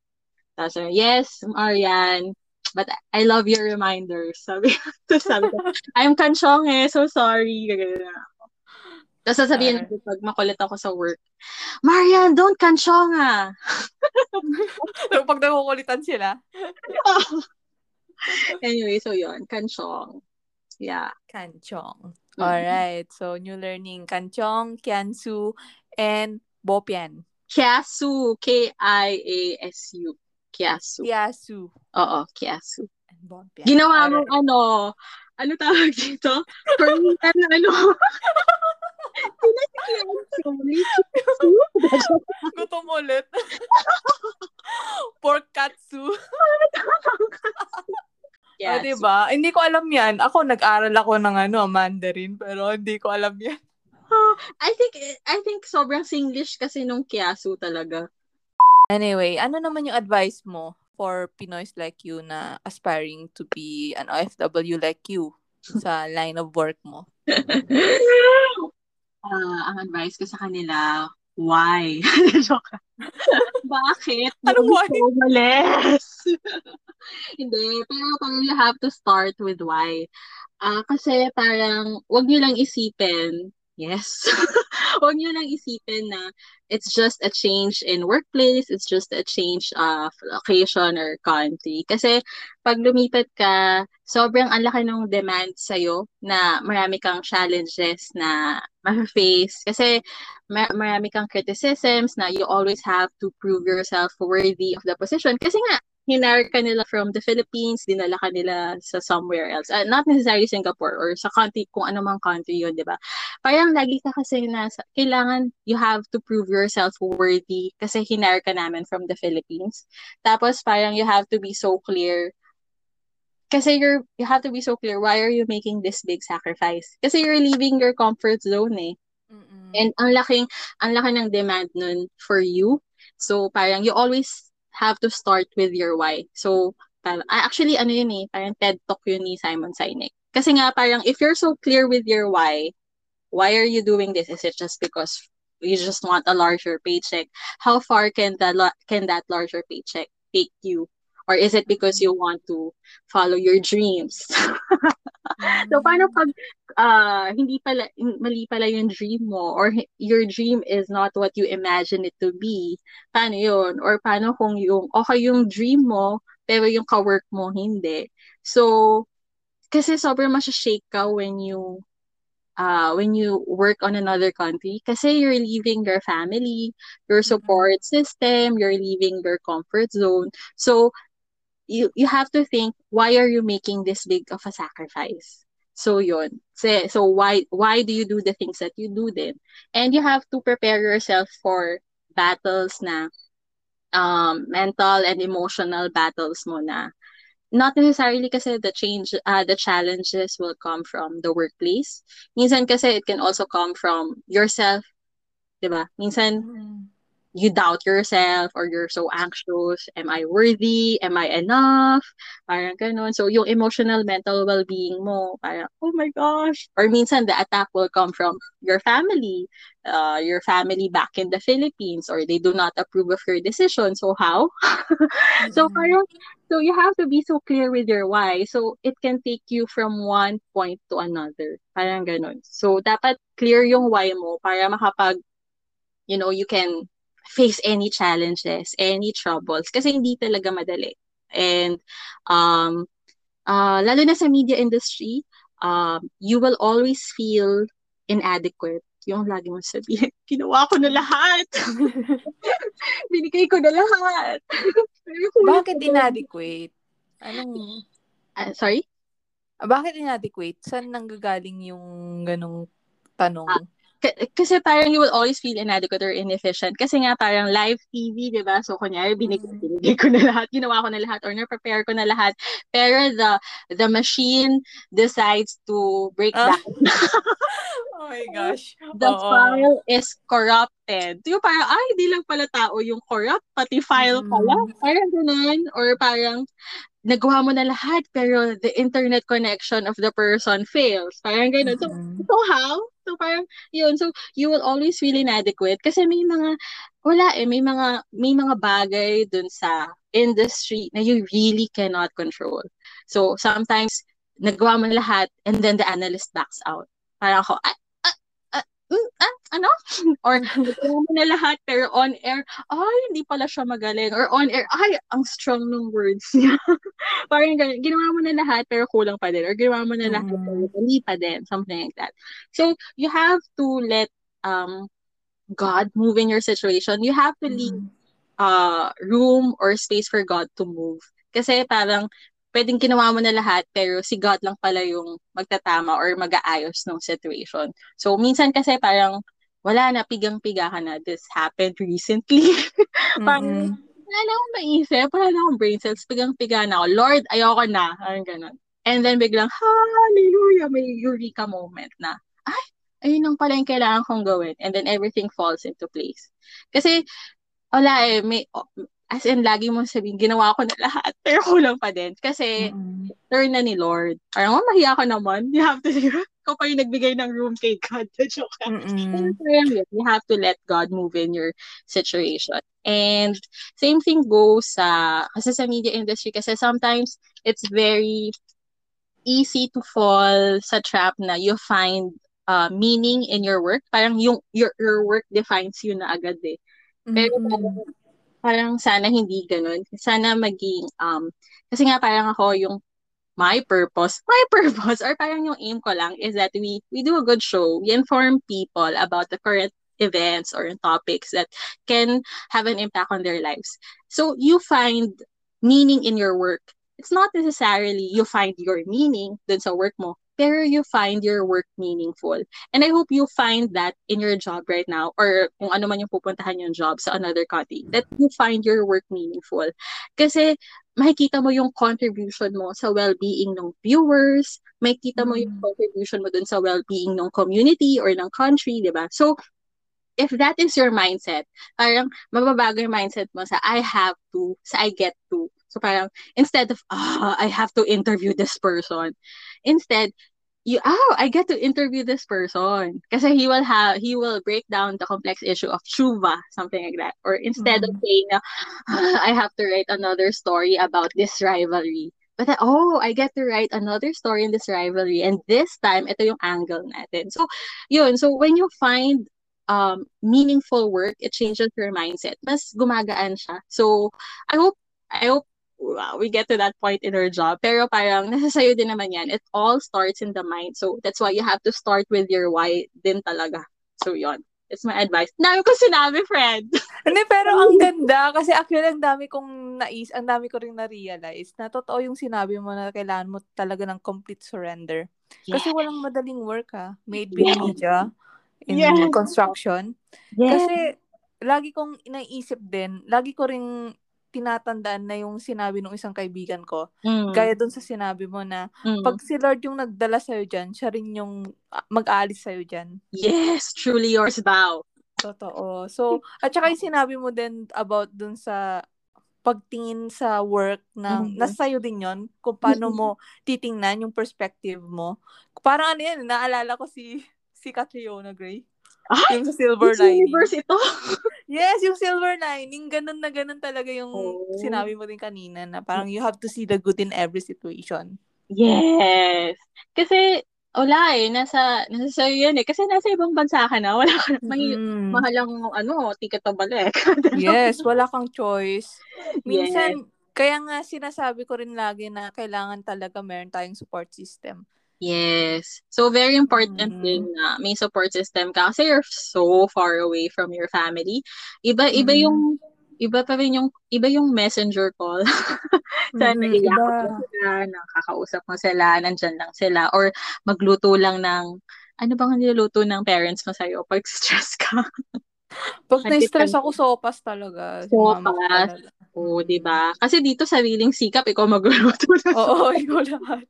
Speaker 1: Tapos, yes, Marian, but I love your reminders. <laughs> Sabi, tapos sabi I'm kanchong eh, so sorry. Ganyan na ako. Tapos sasabihin ko pag makulit ako sa work, Marian, don't kanchong ah.
Speaker 2: So, <laughs> pag nakukulitan sila, <laughs>
Speaker 1: anyway, so yun, kanchong. Yeah.
Speaker 2: kanchong.
Speaker 1: Mm.
Speaker 2: Alright. So, new learning. Kanchong, kiansu, and bopian.
Speaker 1: Kiasu, K-I-A-S-U. Kiasu.
Speaker 2: Kiasu
Speaker 1: Oo, Kiasu.
Speaker 2: and bopian.
Speaker 1: Ginawa mong ano, ano tawag dito? Korean na ano. Kiasu. <laughs> Kiasu.
Speaker 2: Gutom ulit. <laughs> Pork katsu. <laughs> O,
Speaker 1: Kiasu.
Speaker 2: diba? Hindi ko alam yan. Ako, nag-aral ako ng ano, Mandarin, pero hindi ko alam yan.
Speaker 1: I think, I think sobrang Singlish kasi nung Kiasu talaga.
Speaker 2: Anyway, ano naman yung advice mo for Pinoys like you na aspiring to be an OFW like you sa <laughs> line of work mo? <laughs>
Speaker 1: Ah, ang advice ko sa kanila, why? <laughs> Joke. Bakit?
Speaker 2: Anong why?
Speaker 1: So males. Hindi, pero parang you have to start with why. Ah, uh, kasi parang wag niyo lang isipin Yes. <laughs> Huwag niyo lang isipin na it's just a change in workplace, it's just a change of location or country. Kasi pag lumipat ka, sobrang ang laki ng demand sa'yo na marami kang challenges na ma-face. Kasi marami kang criticisms na you always have to prove yourself worthy of the position. Kasi nga, hinire ka nila from the Philippines, dinala ka nila sa somewhere else. Uh, not necessarily Singapore or sa country, kung ano mang country yun, di ba? Parang lagi ka kasi na, kailangan you have to prove yourself worthy kasi hinire ka namin from the Philippines. Tapos parang you have to be so clear kasi you're you have to be so clear why are you making this big sacrifice kasi you're leaving your comfort zone eh Mm-mm. and ang laking ang laki ng demand nun for you so parang you always have to start with your why. So, parang, actually, ano yun eh, parang TED Talk yun ni Simon Sinek. Kasi nga, parang, if you're so clear with your why, why are you doing this? Is it just because you just want a larger paycheck? How far can that, can that larger paycheck take you? Or is it because you want to follow your dreams? <laughs> so, paano pag uh, hindi pala, mali pala yung dream mo or your dream is not what you imagine it to be? Paano yun? Or paano kung yung, okay yung dream mo, pero yung ka-work mo hindi? So, kasi sobrang masya-shake ka when you uh, when you work on another country kasi you're leaving your family, your support system, you're leaving your comfort zone. So, you you have to think why are you making this big of a sacrifice? So yun. So, so why why do you do the things that you do then? And you have to prepare yourself for battles na um mental and emotional battles mo na. Not necessarily kasi the change uh, the challenges will come from the workplace. Minsan kasi it can also come from yourself 'di ba? Minsan mm-hmm you doubt yourself or you're so anxious. Am I worthy? Am I enough? Parang ganun. So, yung emotional, mental well-being mo, parang, oh my gosh. Or minsan, the attack will come from your family, uh, your family back in the Philippines, or they do not approve of your decision. So, how? <laughs> mm-hmm. So, parang, so you have to be so clear with your why. So, it can take you from one point to another. Parang ganun. So, dapat clear yung why mo para makapag, you know, you can face any challenges, any troubles kasi hindi talaga madali. And um uh, lalo na sa media industry, um you will always feel inadequate. Yung lagi mo sabihin, <laughs> ginawa ko na lahat. <laughs> Binigay ko na lahat. <laughs>
Speaker 2: Bakit inadequate? Anong...
Speaker 1: Uh, sorry?
Speaker 2: Bakit inadequate? Saan nanggagaling yung ganong tanong?
Speaker 1: Kasi parang you will always feel inadequate or inefficient. Kasi nga parang live TV, di ba? So, kunyari, binig, mm. binigay ko na lahat, ginawa ko na lahat, or na-prepare ko na lahat. Pero the the machine decides to break uh? down. <laughs> <laughs>
Speaker 2: oh my gosh.
Speaker 1: The Oo. file is corrupted. Yung parang, ay, hindi lang pala tao yung corrupt, pati file mm. pala. Parang ganun. Or parang, nagawa mo na lahat pero the internet connection of the person fails. Parang ganun. So, mm-hmm. so how? So parang yun. So you will always feel inadequate kasi may mga wala eh may mga may mga bagay dun sa industry na you really cannot control. So sometimes nagawa mo lahat and then the analyst backs out. Parang ako, ah, mm, ah, ano? <laughs> Or nagawa na lahat, pero on air, ay, hindi pala siya magaling. Or on air, ay, ang strong ng words niya. <laughs> Parang ganun, ginawa mo na lahat, pero kulang pa din. Or ginawa mo na lahat, mm. pero hindi pa din. Something like that. So, you have to let um God move in your situation. You have to leave mm. uh, room or space for God to move. Kasi parang pwedeng ginawa mo na lahat, pero si God lang pala yung magtatama or mag-aayos ng situation. So, minsan kasi parang, wala na, pigang-piga ka na. This happened recently. <laughs> mm-hmm. parang, wala na akong maisip, wala na akong brain cells, pigang-piga na ako. Lord, ayoko na. Parang ganun. And then biglang, hallelujah, may eureka moment na, ay, ayun lang pala yung kailangan kong gawin. And then everything falls into place. Kasi, wala eh, may, as in, lagi mo sabihin, ginawa ko na lahat, pero kulang pa din. Kasi, mm-hmm. turn na ni Lord. Parang, oh, mahiya ka naman. You have to, <laughs> ikaw pa yung nagbigay ng room kay God. <laughs> Joke mm-hmm. You have to let God move in your situation. And, same thing goes sa, kasi sa media industry, kasi sometimes, it's very easy to fall sa trap na you find uh, meaning in your work. Parang yung your, your work defines you na agad eh. Pero mm-hmm. Parang sana hindi ganun. Sana maging, um, kasi nga parang ako yung my purpose, <laughs> my purpose, or parang yung aim ko lang is that we, we do a good show. We inform people about the current events or topics that can have an impact on their lives. So you find meaning in your work. It's not necessarily you find your meaning dun sa work mo, pero you find your work meaningful. And I hope you find that in your job right now or kung ano man yung pupuntahan yung job sa another country, that you find your work meaningful. Kasi makikita mo yung contribution mo sa well-being ng viewers, makikita mo yung mm. contribution mo dun sa well-being ng community or ng country, di ba? So, if that is your mindset, parang mababago yung mindset mo sa I have to, sa I get to. So parang instead of, ah, oh, I have to interview this person, Instead, you oh I get to interview this person. Kasi he will have he will break down the complex issue of tshuva something like that. Or instead mm-hmm. of saying ah, I have to write another story about this rivalry but then, oh I get to write another story in this rivalry and this time ito yung angle natin. So yun. So when you find um meaningful work it changes your mindset. Mas gumagaan siya. So I hope I hope we get to that point in our job. Pero parang nasa <laughs> sayo din naman yan. It all starts in the mind. So that's why you have to start with your why din talaga. So yon. It's my advice. Dami ko sinabi, friend. <laughs>
Speaker 2: Hindi, pero ang ganda. Kasi actually, ang dami kong nais, ang dami ko rin na-realize na totoo yung sinabi mo na kailangan mo talaga ng complete surrender. Yeah. Kasi walang madaling work ha. Made with yeah. media in yeah. construction. Yeah. Kasi lagi kong naisip din, lagi ko ring tinatandaan na yung sinabi ng isang kaibigan ko. Mm. Gaya dun sa sinabi mo na mm. pag si Lord yung nagdala sa'yo dyan, siya rin yung ah, mag-aalis sa'yo dyan.
Speaker 1: Yes, truly yours thou.
Speaker 2: Totoo. So, at saka yung sinabi mo din about dun sa pagtingin sa work na mm-hmm. nasa sa'yo din yon kung paano mo titingnan yung perspective mo. Parang ano yan, naalala ko si si Catriona Gray.
Speaker 1: Ah, yung sa silver lining. Universe ito. <laughs>
Speaker 2: yes, yung silver lining. Ganun na ganun talaga yung oh. sinabi mo din kanina na parang you have to see the good in every situation.
Speaker 1: Yes. Kasi, wala eh. Nasa, nasa sa'yo yan eh. Kasi nasa ibang bansa ka na. Wala ka na. May mm. mahalang, ano, ticket to balik. <laughs>
Speaker 2: yes, wala kang choice. Minsan, yes. kaya nga sinasabi ko rin lagi na kailangan talaga meron tayong support system.
Speaker 1: Yes. So, very important mm-hmm. din na may support system ka kasi you're so far away from your family. Iba, mm-hmm. iba yung, iba pa rin yung, iba yung messenger call. <laughs> Sana mm-hmm. iyak mo sila, nakakausap mo sila, nandyan lang sila, or magluto lang ng, ano bang niluluto ng parents mo sa'yo <laughs> pag stress ka?
Speaker 2: Pag na-stress ako, sopas talaga.
Speaker 1: Sopas. Oo, di ba? Kasi dito sariling sikap, ikaw magluluto <laughs>
Speaker 2: na. Oo, ikaw lahat.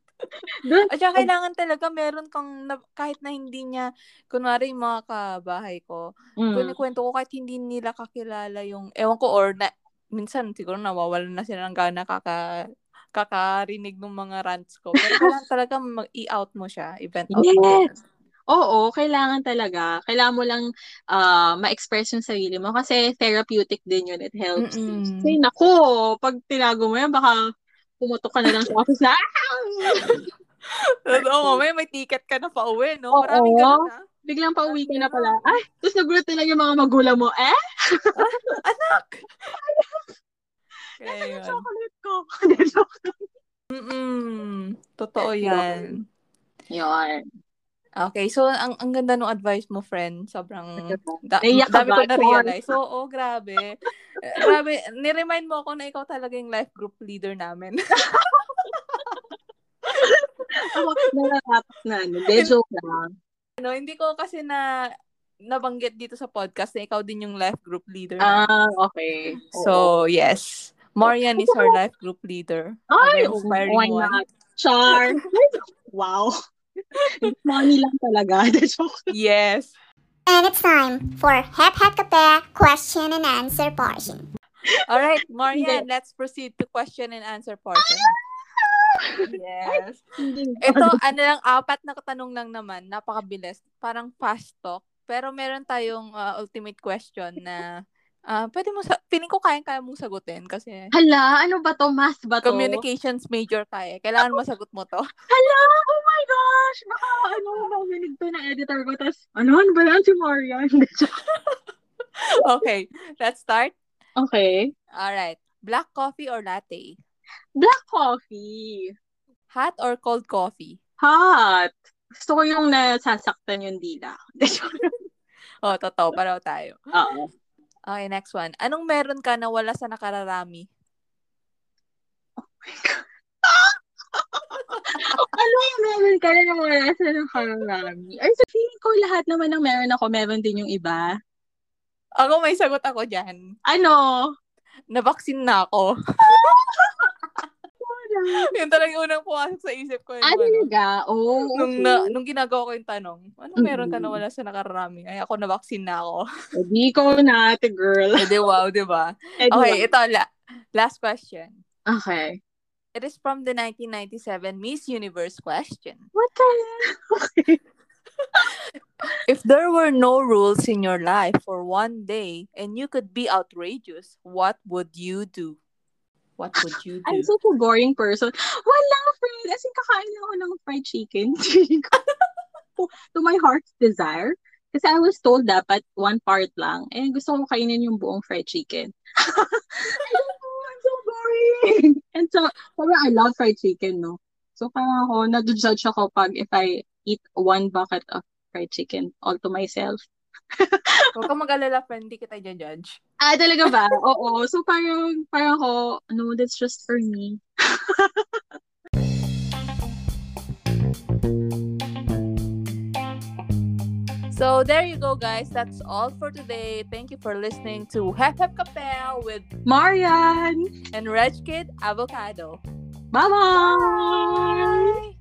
Speaker 2: At saka kailangan talaga meron kang, na, kahit na hindi niya, kunwari yung mga kabahay ko, mm. kunikwento ko kahit hindi nila kakilala yung, ewan ko, or na, minsan siguro nawawalan na sila ng gana kaka, kakarinig ng mga rants ko. Pero kailangan <laughs> talaga mag-i-out mo siya, event out yes. mo.
Speaker 1: Oo, kailangan talaga. Kailangan mo lang uh, ma-express yung sarili mo kasi therapeutic din yun. It helps. Mm-mm. Kasi naku, pag tinago mo yan, baka pumutok ka na lang sa office na, <laughs>
Speaker 2: Oo, may may ticket ka na pa uwi, no? Maraming ganun, ha?
Speaker 1: Biglang pa uwi ka na pala. Ay, tapos nagulat na lang yung mga magulang mo. Eh?
Speaker 2: ah, anak! <laughs>
Speaker 1: Nasaan <laughs> yung chocolate ko?
Speaker 2: Mm-mm. Totoo yan.
Speaker 1: Yun.
Speaker 2: Okay, so ang ang ganda ng advice mo, friend. Sobrang da- dami ko na-realize. So, oh, grabe. grabe, ni-remind mo ako na ikaw talaga yung life group leader namin. <laughs>
Speaker 1: Ako nararapat na, ano, joke lang.
Speaker 2: Ano, hindi ko kasi na nabanggit dito sa podcast na ikaw din yung life group leader.
Speaker 1: Ah, okay.
Speaker 2: So, Oo. yes. Marian is our life group leader.
Speaker 1: Ay, inspiring why not? Char. <laughs> wow. Money lang talaga. <laughs>
Speaker 2: yes.
Speaker 3: And it's time for Hep Hep Kape question and answer portion.
Speaker 2: All right, Marian, let's proceed to question and answer portion. Yes. Ito, ano lang, apat na tanong lang naman. Napakabilis. Parang fast talk. Pero meron tayong uh, ultimate question na uh, pwede mo sa piling ko kayang-kaya mong sagutin kasi
Speaker 1: Hala, ano ba to? Math ba to?
Speaker 2: communications major ka eh. Kailangan masagot mo to. <laughs>
Speaker 1: Hala, oh my gosh! Baka ano, makinig to na editor ko. Tapos, ano, ano ba yan si Marian? <laughs> <laughs>
Speaker 2: okay, let's start.
Speaker 1: okay.
Speaker 2: All right. Black coffee or latte?
Speaker 1: Black coffee.
Speaker 2: Hot or cold coffee?
Speaker 1: Hot. Gusto ko yung nasasaktan yung dila.
Speaker 2: Oh, totoo. Pareho tayo.
Speaker 1: Oo.
Speaker 2: Okay, next one. Anong meron ka na wala sa nakararami? <laughs>
Speaker 1: ano yung meron ka na wala sa nakarami? Ay, sa feeling ko lahat naman ng meron ako, meron din yung iba.
Speaker 2: Ako may sagot ako dyan.
Speaker 1: Ano?
Speaker 2: Nabaksin na ako. <laughs> <laughs> Yun talaga yung unang pumasok sa isip ko. Yung,
Speaker 1: Ah,
Speaker 2: ano,
Speaker 1: talaga? Oo.
Speaker 2: nung, na, nung ginagawa ko yung tanong, anong meron ka na wala sa nakararami? Ay, ako nabaksin na ako.
Speaker 1: Hindi ko na, ate girl.
Speaker 2: Eh, di wow, di ba? <laughs>
Speaker 1: Eh,
Speaker 2: Okay, ito, la- last question.
Speaker 1: Okay.
Speaker 2: It is from the 1997 Miss Universe question.
Speaker 1: What the <laughs> Okay.
Speaker 2: If there were no rules in your life for one day and you could be outrageous, what would you do? What would you do?
Speaker 1: I'm such a boring person. Wala, friend. As in, kakain lang ako ng fried chicken. <laughs> To my heart's desire. Kasi I was told dapat one part lang. Eh, gusto ko kainin yung buong fried chicken. <laughs> I'm so boring. And so, parang I love fried chicken, no? So, parang ako, nado-judge ako pag if I eat one bucket of fried chicken all to myself. <laughs>
Speaker 2: Huwag kang mag-alala, friend. Di kita judge.
Speaker 1: Ah, talaga ba? <laughs> Oo. So, parang, parang ako, no, that's just for me. <laughs>
Speaker 2: So there you go, guys. That's all for today. Thank you for listening to Hep Hep Kapel with
Speaker 1: Marian!
Speaker 2: and Reg Kid Avocado.
Speaker 1: Bye-bye!